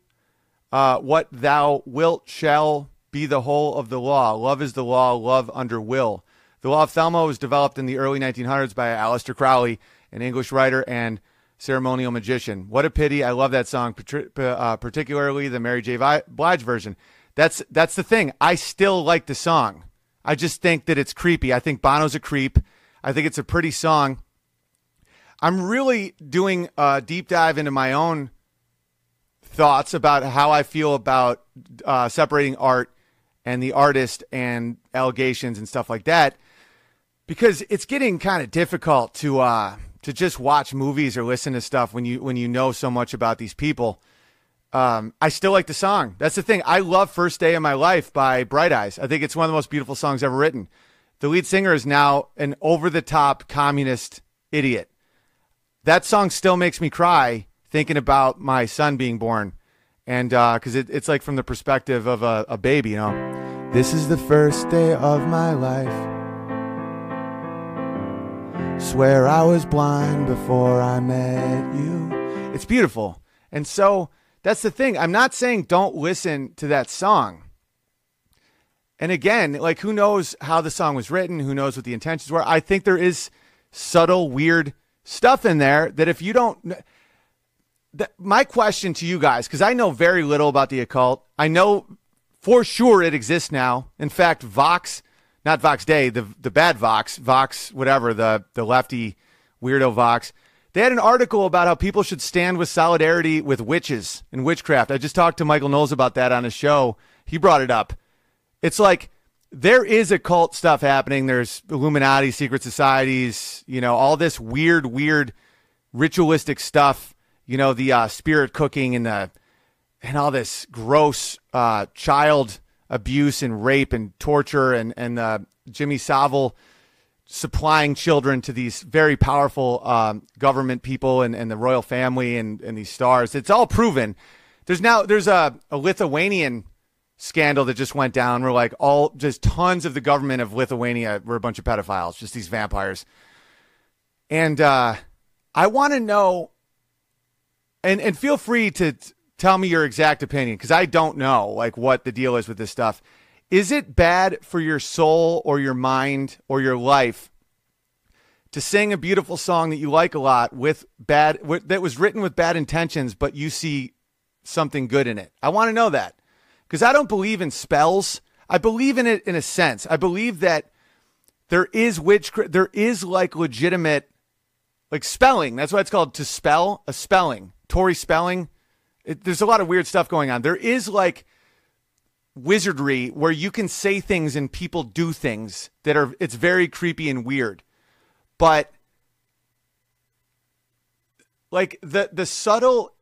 uh, what thou wilt shall be the whole of the law. Love is the law, love under will. The law of Thelema was developed in the early 1900s by Aleister Crowley, an English writer and ceremonial magician. What a pity! I love that song, uh, particularly the Mary J. Blige version. That's that's the thing. I still like the song. I just think that it's creepy. I think Bono's a creep. I think it's a pretty song. I'm really doing a deep dive into my own thoughts about how I feel about uh, separating art and the artist and allegations and stuff like that because it's getting kind of difficult to uh, to just watch movies or listen to stuff when you when you know so much about these people. Um, I still like the song. That's the thing. I love "First Day of My Life" by Bright Eyes. I think it's one of the most beautiful songs ever written. The lead singer is now an over the top communist idiot. That song still makes me cry thinking about my son being born, and because uh, it, it's like from the perspective of a, a baby, you know. This is the first day of my life. Swear I was blind before I met you. It's beautiful. And so that's the thing. I'm not saying don't listen to that song. And again, like who knows how the song was written? Who knows what the intentions were? I think there is subtle, weird stuff in there that if you don't. That, my question to you guys, because I know very little about the occult, I know for sure it exists now. In fact, Vox not Vox Day, the the bad Vox, Vox, whatever, the the lefty weirdo Vox. They had an article about how people should stand with solidarity with witches and witchcraft. I just talked to Michael Knowles about that on his show. He brought it up. It's like there is occult stuff happening. There's Illuminati, secret societies, you know, all this weird, weird ritualistic stuff. You know, the uh, spirit cooking and the and all this gross uh, child abuse and rape and torture and and uh, Jimmy Savile supplying children to these very powerful um, government people and, and the royal family and, and these stars. It's all proven. There's now there's a, a Lithuanian scandal that just went down where like all just tons of the government of Lithuania were a bunch of pedophiles, just these vampires. And uh, I want to know, and and feel free to tell me your exact opinion because I don't know like what the deal is with this stuff. Is it bad for your soul or your mind or your life to sing a beautiful song that you like a lot with bad that was written with bad intentions, but you see something good in it? I want to know that because I don't believe in spells. I believe in it in a sense. I believe that there is witch, there is like legitimate, like spelling. That's why it's called to spell a spelling. Tori Spelling it, there's a lot of weird stuff going on. There is like wizardry where you can say things and people do things that are it's very creepy and weird. But like the the subtle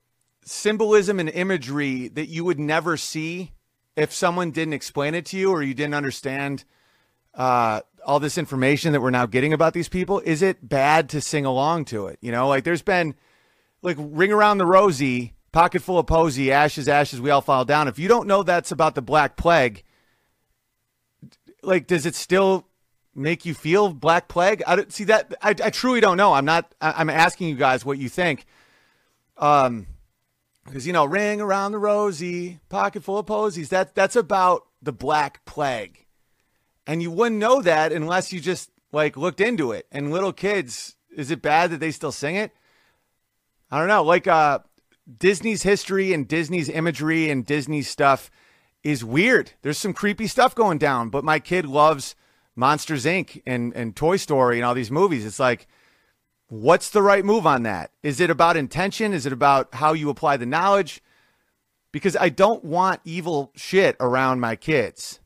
symbolism and imagery that you would never see if someone didn't explain it to you or you didn't understand uh, all this information that we're now getting about these people, is it bad to sing along to it? You know, like there's been like Ring Around the Rosie pocket full of posy, ashes, ashes, we all fall down. If you don't know that's about the Black Plague, like, does it still make you feel Black Plague? I don't see that. I, I truly don't know. I'm not. I, I'm asking you guys what you think. Um, because you know, ring around the rosy, pocket full of posies. That that's about the Black Plague, and you wouldn't know that unless you just like looked into it. And little kids, is it bad that they still sing it? I don't know. Like uh, Disney's history and Disney's imagery and Disney stuff is weird. There's some creepy stuff going down, but my kid loves Monsters Inc. and, and Toy Story and all these movies. It's like, what's the right move on that? Is it about intention? Is it about how you apply the knowledge? Because I don't want evil shit around my kids.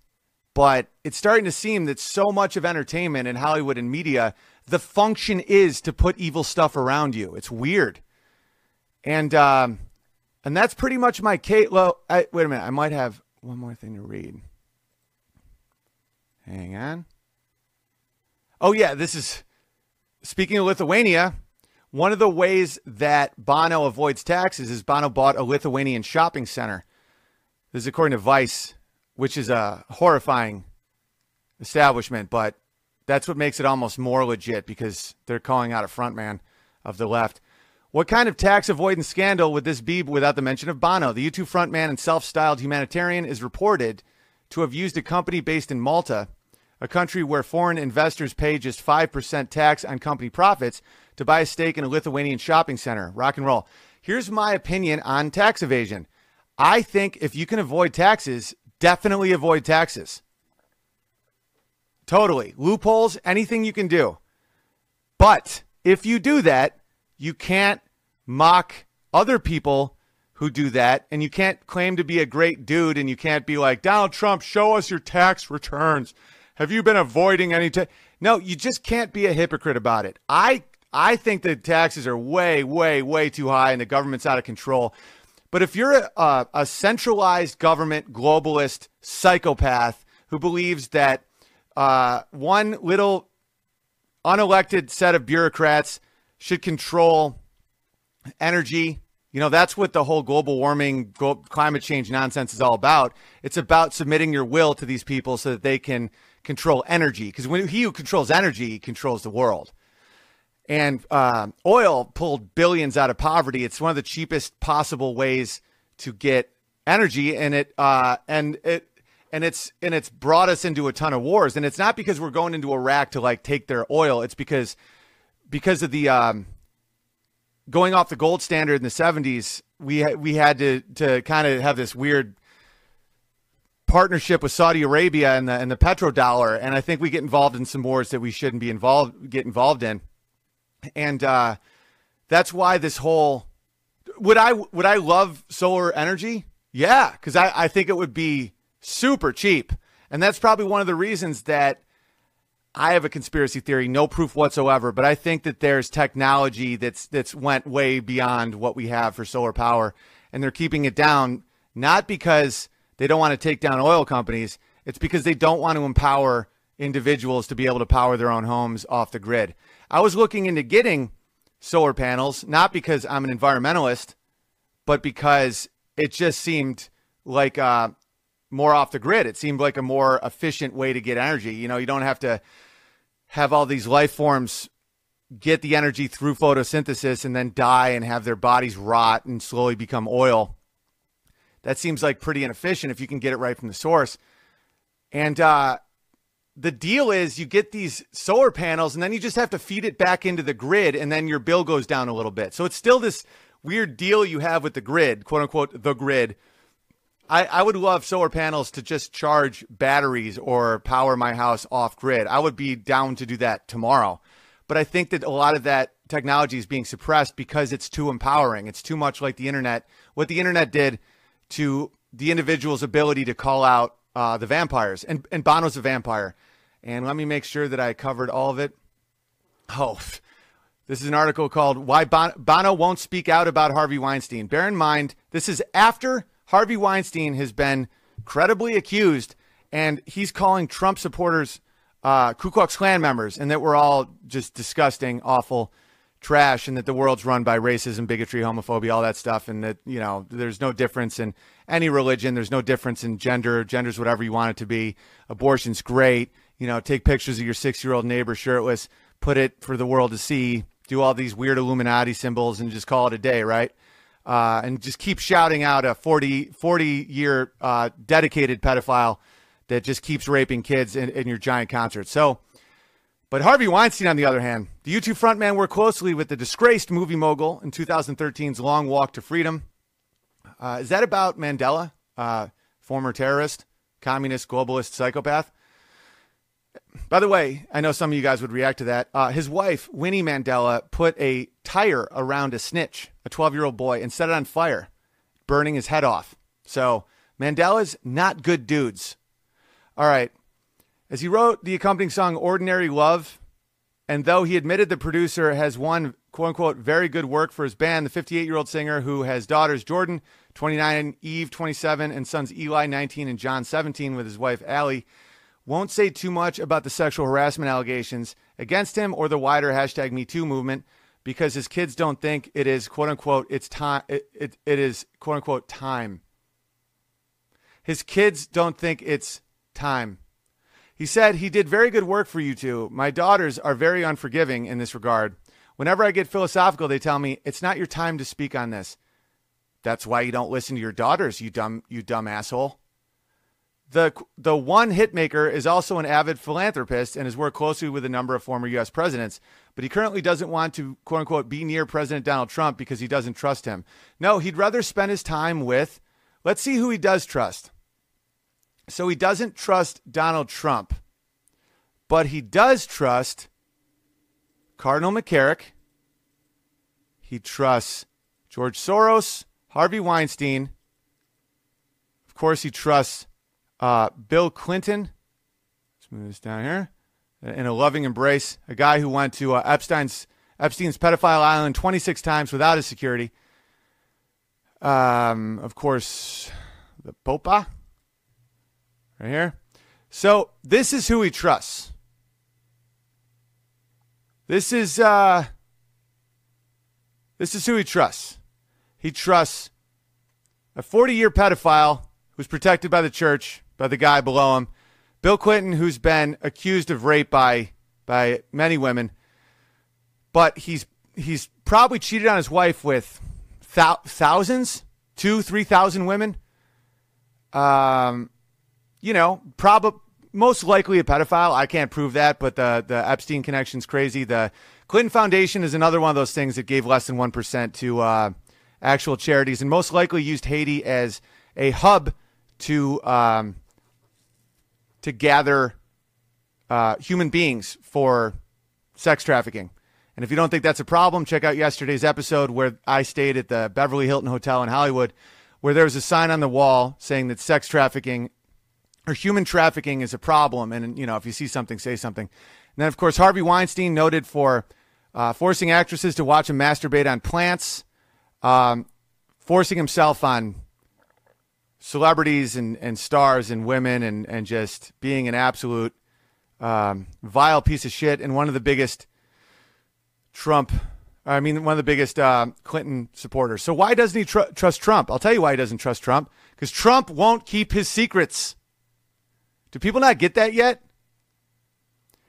But it's starting to seem that so much of entertainment and Hollywood and media, the function is to put evil stuff around you. It's weird. And um, and that's pretty much my Kate. Well, I, wait a minute. I might have one more thing to read. Hang on. Oh, yeah, this is speaking of Lithuania. One of the ways that Bono avoids taxes is Bono bought a Lithuanian shopping center. This is according to Vice, which is a horrifying establishment, but that's what makes it almost more legit because they're calling out a frontman of the left. What kind of tax avoidance scandal would this be without the mention of Bono? The U2 frontman and self styled humanitarian is reported to have used a company based in Malta, a country where foreign investors pay just 5% tax on company profits, to buy a stake in a Lithuanian shopping center. Rock and roll. Here's my opinion on tax evasion. I think if you can avoid taxes, definitely avoid taxes. Totally. Loopholes, anything you can do. But if you do that, you can't mock other people who do that. And you can't claim to be a great dude and you can't be like, Donald Trump, show us your tax returns. Have you been avoiding any tax? No, you just can't be a hypocrite about it. I I think the taxes are way, way, way too high and the government's out of control. But if you're a, a, a centralized government globalist psychopath who believes that uh, one little unelected set of bureaucrats should control energy, you know, that's what the whole global warming, climate change nonsense is all about. It's about submitting your will to these people so that they can control energy. Because when he who controls energy controls the world and uh, oil pulled billions out of poverty. It's one of the cheapest possible ways to get energy, and it uh, and it and it's and it's brought us into a ton of wars. And it's not because we're going into Iraq to like take their oil. It's because because of the um, going off the gold standard in the '70s. We we had to to kind of have this weird partnership with Saudi Arabia and the and the petrodollar, and I think we get involved in some wars that we shouldn't be involved get involved in and uh, that's why this whole would I would I love solar energy? Yeah, because I, I think it would be super cheap, and that's probably one of the reasons that I have a conspiracy theory, no proof whatsoever, but I think that there's technology that's that's went way beyond what we have for solar power, and they're keeping it down not because they don't want to take down oil companies, it's because they don't want to empower individuals to be able to power their own homes off the grid. I was looking into getting solar panels, not because I'm an environmentalist, but because it just seemed like uh, more off the grid. It seemed like a more efficient way to get energy. You know, you don't have to have all these life forms get the energy through photosynthesis and then die and have their bodies rot and slowly become oil. That seems like pretty inefficient if you can get it right from the source. And uh, the deal is you get these solar panels and then you just have to feed it back into the grid and then your bill goes down a little bit. So it's still this weird deal you have with the grid, quote unquote, the grid. I, I would love solar panels to just charge batteries or power my house off grid. I would be down to do that tomorrow. But I think that a lot of that technology is being suppressed because it's too empowering. It's too much like the internet. What the internet did to the individual's ability to call out uh, the vampires. And, and Bono's a vampire. And let me make sure that I covered all of it. Oh, this is an article called Why Bono Won't Speak Out About Harvey Weinstein. Bear in mind, this is after Harvey Weinstein has been credibly accused, and he's calling Trump supporters uh, Ku Klux Klan members, and that we're all just disgusting, awful trash, and that the world's run by racism, bigotry, homophobia, all that stuff, and that, you know, there's no difference in any religion, there's no difference in gender, gender's whatever you want it to be. Abortion's great you know, take pictures of your six year old neighbor shirtless, put it for the world to see, do all these weird Illuminati symbols, and just call it a day, right? Uh, and just keep shouting out a 40, 40 year uh, dedicated pedophile that just keeps raping kids in, in your giant concert. So, but Harvey Weinstein, on the other hand, the U2 frontman worked closely with the disgraced movie mogul in 2013's Long Walk to Freedom. Uh, is that about Mandela, uh, former terrorist, communist, globalist, psychopath? By the way, I know some of you guys would react to that. Uh, his wife, Winnie Mandela, put a tire around a snitch, a 12 year old boy, and set it on fire, burning his head off. So Mandela's not good dudes. All right. As he wrote the accompanying song Ordinary Love, and though he admitted the producer has one, quote unquote very good work for his band. The 58 year old singer who has daughters Jordan, 29, Eve, 27, and sons Eli, 19, and John, 17, with his wife Ali, won't say too much about the sexual harassment allegations against him or the wider hashtag MeToo movement because his kids don't think it is quote unquote it's time it, it, it is quote unquote time. His kids don't think it's time. He said, He did very good work for U2. My daughters are very unforgiving in this regard. Whenever I get philosophical, they tell me, It's not your time to speak on this. That's why you don't listen to your daughters, you dumb, you dumb asshole. The, the one hitmaker is also an avid philanthropist and has worked closely with a number of former U.S. presidents, but he currently doesn't want to, quote unquote, be near President Donald Trump because he doesn't trust him. No, he'd rather spend his time with, let's see who he does trust. So he doesn't trust Donald Trump, but he does trust Cardinal McCarrick. He trusts George Soros, Harvey Weinstein. Of course, he trusts uh, Bill Clinton. Let's move this down here. In a loving embrace, a guy who went to uh, Epstein's Epstein's pedophile island 26 times without his security. Um, of course, the Popa right here. So this is who he trusts. This is uh, this is who he trusts. He trusts a 40 year pedophile who's protected by the church, by the guy below him, Bill Clinton, who's been accused of rape by by many women, but he's he's probably cheated on his wife with thou- thousands, two, three thousand women. Um, you know, probably most likely a pedophile. I can't prove that, but the the Epstein connection's crazy. The Clinton Foundation is another one of those things that gave less than one percent to uh, actual charities, and most likely used Haiti as a hub to um, to gather uh, human beings for sex trafficking. And if you don't think that's a problem, check out yesterday's episode where I stayed at the Beverly Hilton Hotel in Hollywood, where there was a sign on the wall saying that sex trafficking or human trafficking is a problem. And, you know, if you see something, say something. And then, of course, Harvey Weinstein, noted for uh, forcing actresses to watch him masturbate on plants, um, forcing himself on celebrities and, and stars and women, and, and just being an absolute um, vile piece of shit and one of the biggest Trump. I mean, one of the biggest uh, Clinton supporters. So why doesn't he tr- trust Trump? I'll tell you why he doesn't trust Trump. Because Trump won't keep his secrets. Do people not get that yet?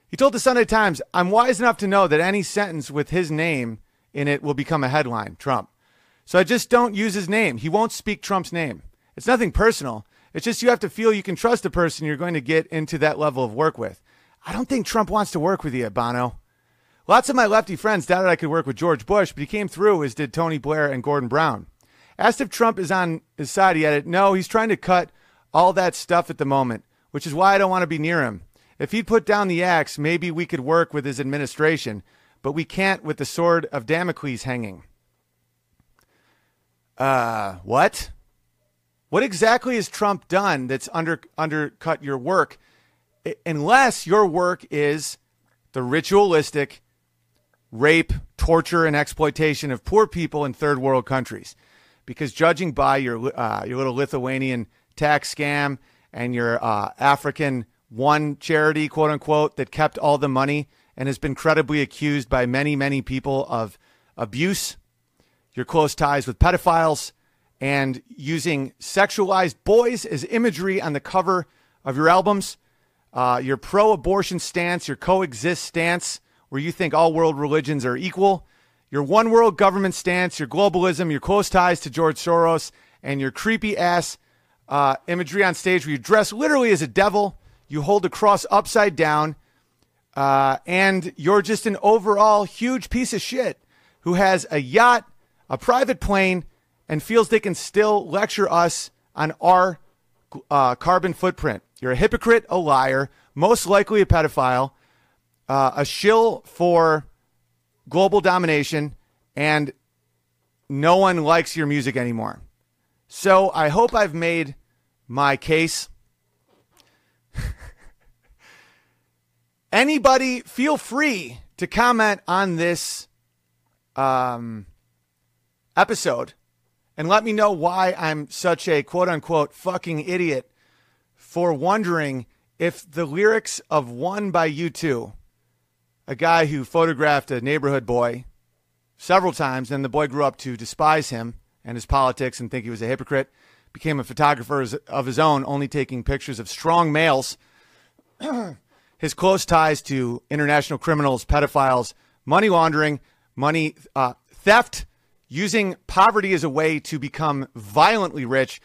He told the Sunday Times, I'm wise enough to know that any sentence with his name in it will become a headline, Trump. So I just don't use his name. He won't speak Trump's name. It's nothing personal. It's just you have to feel you can trust the person you're going to get into that level of work with. I don't think Trump wants to work with you, Bono. Lots of my lefty friends doubted I could work with George Bush, but he came through, as did Tony Blair and Gordon Brown. Asked if Trump is on his side, he added, No, he's trying to cut all that stuff at the moment which is why I don't want to be near him. If he'd put down the axe, maybe we could work with his administration, but we can't with the sword of Damocles hanging. Uh, what? What exactly has Trump done that's under undercut your work? Unless your work is the ritualistic rape, torture, and exploitation of poor people in third world countries. Because judging by your uh, your little Lithuanian tax scam and your uh, African one charity, quote unquote, that kept all the money and has been credibly accused by many, many people of abuse, your close ties with pedophiles, and using sexualized boys as imagery on the cover of your albums, uh, your pro abortion stance, your coexist stance, where you think all world religions are equal, your one world government stance, your globalism, your close ties to George Soros, and your creepy ass uh, imagery on stage where you dress literally as a devil, you hold a cross upside down, uh, and you're just an overall huge piece of shit who has a yacht, a private plane, and feels they can still lecture us on our uh, carbon footprint. You're a hypocrite, a liar, most likely a pedophile, uh, a shill for global domination, and no one likes your music anymore. So I hope I've made my case. Anybody, feel free to comment on this um, episode and let me know why I'm such a quote unquote fucking idiot for wondering if the lyrics of One by U2, a guy who photographed a neighborhood boy several times, and the boy grew up to despise him and his politics and think he was a hypocrite, became a photographer of his own, only taking pictures of strong males. his close ties to international criminals, pedophiles, money laundering, money uh, theft, using poverty as a way to become violently rich,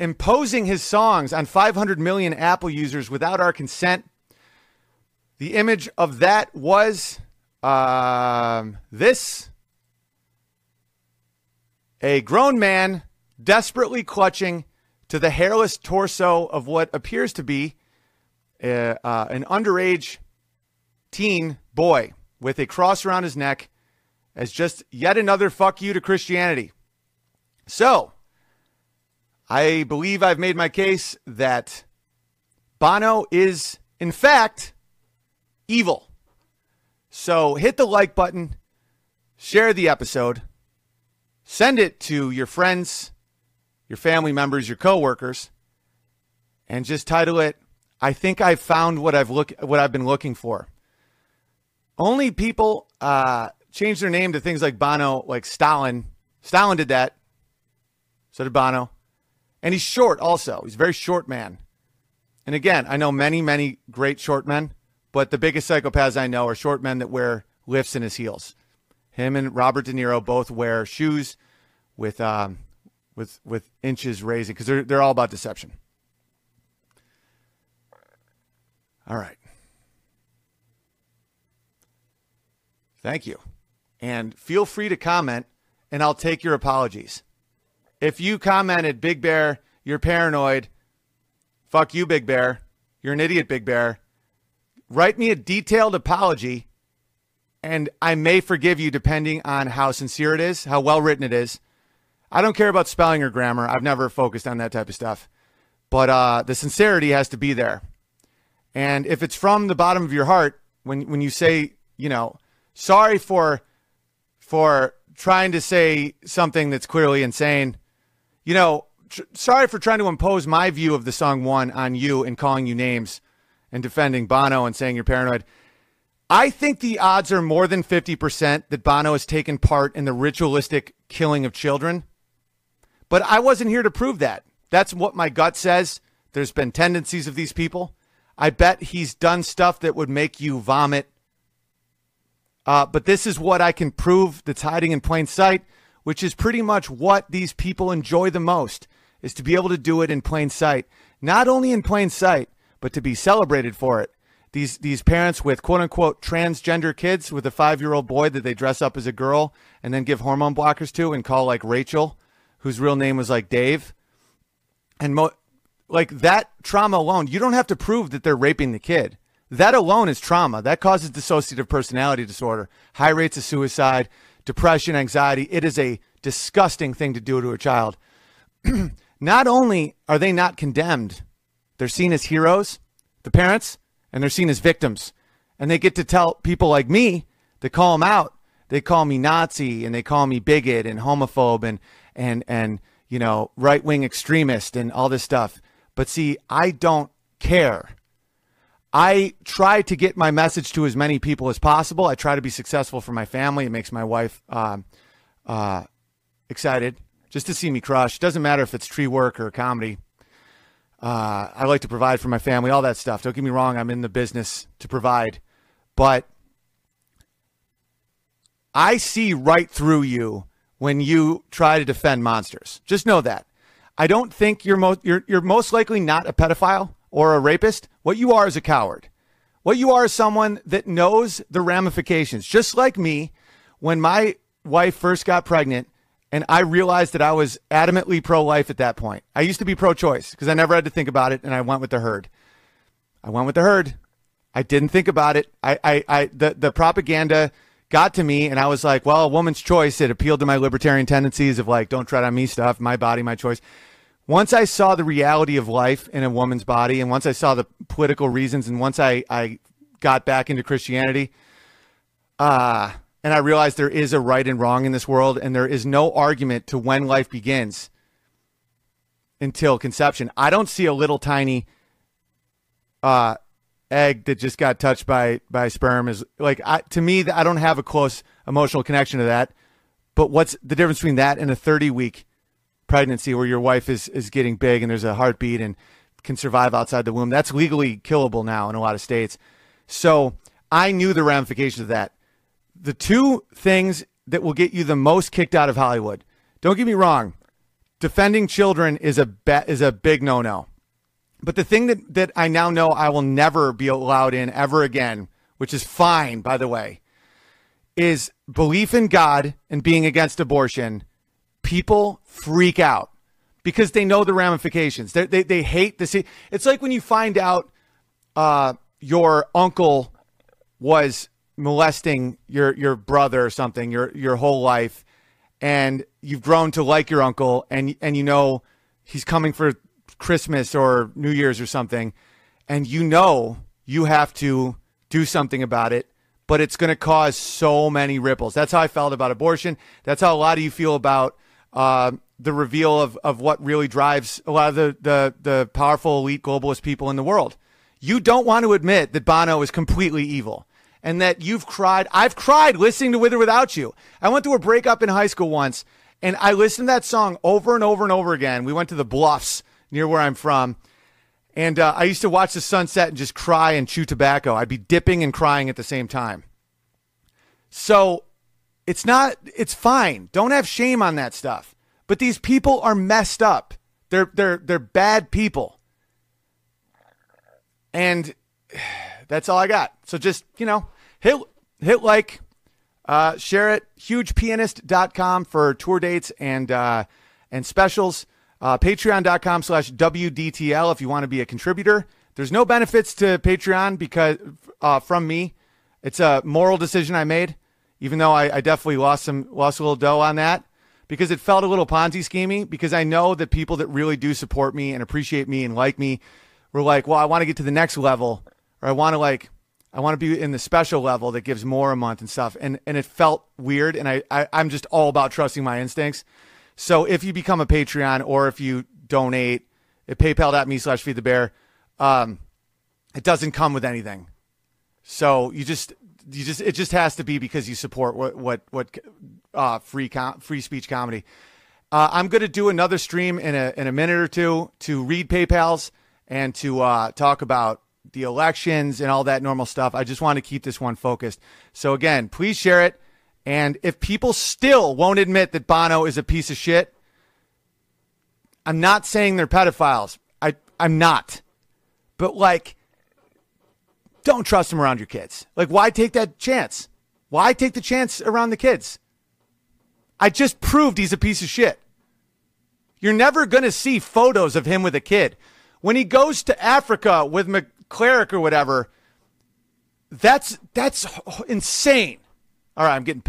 imposing his songs on 500 million Apple users without our consent. The image of that was um, this a grown man desperately clutching to the hairless torso of what appears to be a, uh, an underage teen boy with a cross around his neck as just yet another fuck you to Christianity. So, I believe I've made my case that Bono is, in fact, evil. So hit the like button, share the episode, send it to your friends, your family members, your coworkers, and just title it I think I've found what I've look what I've been looking for. Only people uh, change their name to things like Bono, like Stalin. Stalin did that. So did Bono. And he's short also. He's a very short man. And again, I know many, many great short men, but the biggest psychopaths I know are short men that wear lifts in his heels. Him and Robert De Niro both wear shoes with um, with with inches raising because they're they're all about deception. All right. Thank you. And feel free to comment and I'll take your apologies. If you commented, Big Bear, you're paranoid, fuck you, Big Bear, you're an idiot, Big Bear, write me a detailed apology and I may forgive you depending on how sincere it is, how well written it is. I don't care about spelling or grammar. I've never focused on that type of stuff. But uh, the sincerity has to be there. And if it's from the bottom of your heart, when when you say, you know, sorry for for trying to say something that's clearly insane, you know, tr- sorry for trying to impose my view of the song one on you and calling you names and defending Bono and saying you're paranoid. I think the odds are more than 50% that Bono has taken part in the ritualistic killing of children. But I wasn't here to prove that. That's what my gut says. There's been tendencies of these people. I bet he's done stuff that would make you vomit. Uh, but this is what I can prove that's hiding in plain sight, which is pretty much what these people enjoy the most, is to be able to do it in plain sight. Not only in plain sight, but to be celebrated for it. These these parents with quote unquote transgender kids with a five year old boy that they dress up as a girl and then give hormone blockers to and call like Rachel, whose real name was like Dave. And mo- like that trauma alone, you don't have to prove that they're raping the kid. That alone is trauma. That causes dissociative personality disorder, high rates of suicide, depression, anxiety. It is a disgusting thing to do to a child. not only are they not condemned, they're seen as heroes, the parents, and they're seen as victims. And they get to tell people like me that call them out. They call me Nazi and they call me bigot and homophobe and and and you know right wing extremist and all this stuff. But see, I don't care. I try to get my message to as many people as possible. I try to be successful for my family. It makes my wife um, uh, excited just to see me crush. Doesn't matter if it's tree work or comedy. Uh, I like to provide for my family, all that stuff. Don't get me wrong, I'm in the business to provide. But I see right through you when you try to defend monsters. Just know that. I don't think you're most you're you're most likely not a pedophile or a rapist. What you are is a coward. What you are is someone that knows the ramifications. Just like me, when my wife first got pregnant and I realized that I was adamantly pro life at that point. I used to be pro choice because I never had to think about it and I went with the herd. I went with the herd. I didn't think about it. I, I, I the, the propaganda got to me and I was like, well, a woman's choice. It appealed to my libertarian tendencies of like, don't tread on me stuff, my body, my choice once I saw the reality of life in a woman's body, and once I saw the political reasons, and once I, I got back into Christianity, uh, and I realized there is a right and wrong in this world, and there is no argument to when life begins until conception. I don't see a little tiny uh, egg that just got touched by by sperm is like I, to me. I don't have a close emotional connection to that. But what's the difference between that and a 30 week pregnancy where your wife is is getting big and there's a heartbeat and can survive outside the womb? That's legally killable now in a lot of states. So I knew the ramifications of that. The two things that will get you the most kicked out of Hollywood. Don't get me wrong, defending children is a be- is a big no no. But the thing that, that I now know I will never be allowed in ever again, which is fine, by the way, is belief in God and being against abortion. People freak out because they know the ramifications. They, they, they hate the. It's like when you find out uh, your uncle was molesting your your brother or something your your whole life, and you've grown to like your uncle, and and you know he's coming for Christmas or New Year's or something, and you know you have to do something about it, but it's going to cause so many ripples. That's how I felt about abortion. That's how a lot of you feel about uh, the reveal of, of what really drives a lot of the, the, the powerful elite globalist people in the world. You don't want to admit that Bono is completely evil and that you've cried. I've cried listening to With or Without You. I went through a breakup in high school once and I listened to that song over and over and over again. We went to the Bluffs near where I'm from. And uh, I used to watch the sunset and just cry and chew tobacco. I'd be dipping and crying at the same time. So it's not, it's fine. Don't have shame on that stuff. But these people are messed up. They're, they're, they're bad people. And that's all I got. So just, you know, hit, hit like, uh, share it. Hugepianist.com for tour dates and, uh, and specials. Uh, Patreon.com slash WDTL if you want to be a contributor. There's no benefits to Patreon because uh, from me. It's a moral decision I made, even though I, I definitely lost some lost a little dough on that because it felt a little Ponzi schemey. Because I know that people that really do support me and appreciate me and like me were like, well, I want to get to the next level, or I want to like, I want to be in the special level that gives more a month and stuff. And and it felt weird. And I, I I'm just all about trusting my instincts. So if you become a Patreon or if you donate at paypal.me slash feed the bear, um, it doesn't come with anything. So you just, you just, it just has to be because you support what, what, what, uh, free, com- free speech comedy. Uh, I'm going to do another stream in a, in a minute or two to read PayPal's and to, uh, talk about the elections and all that normal stuff. I just want to keep this one focused. So again, please share it. And if people still won't admit that Bono is a piece of shit, I'm not saying they're pedophiles. I, I'm not. But like, don't trust them around your kids. Like, why take that chance? Why take the chance around the kids? I just proved he's a piece of shit. You're never going to see photos of him with a kid. When he goes to Africa with McCleric or whatever, that's that's insane. All right, I'm getting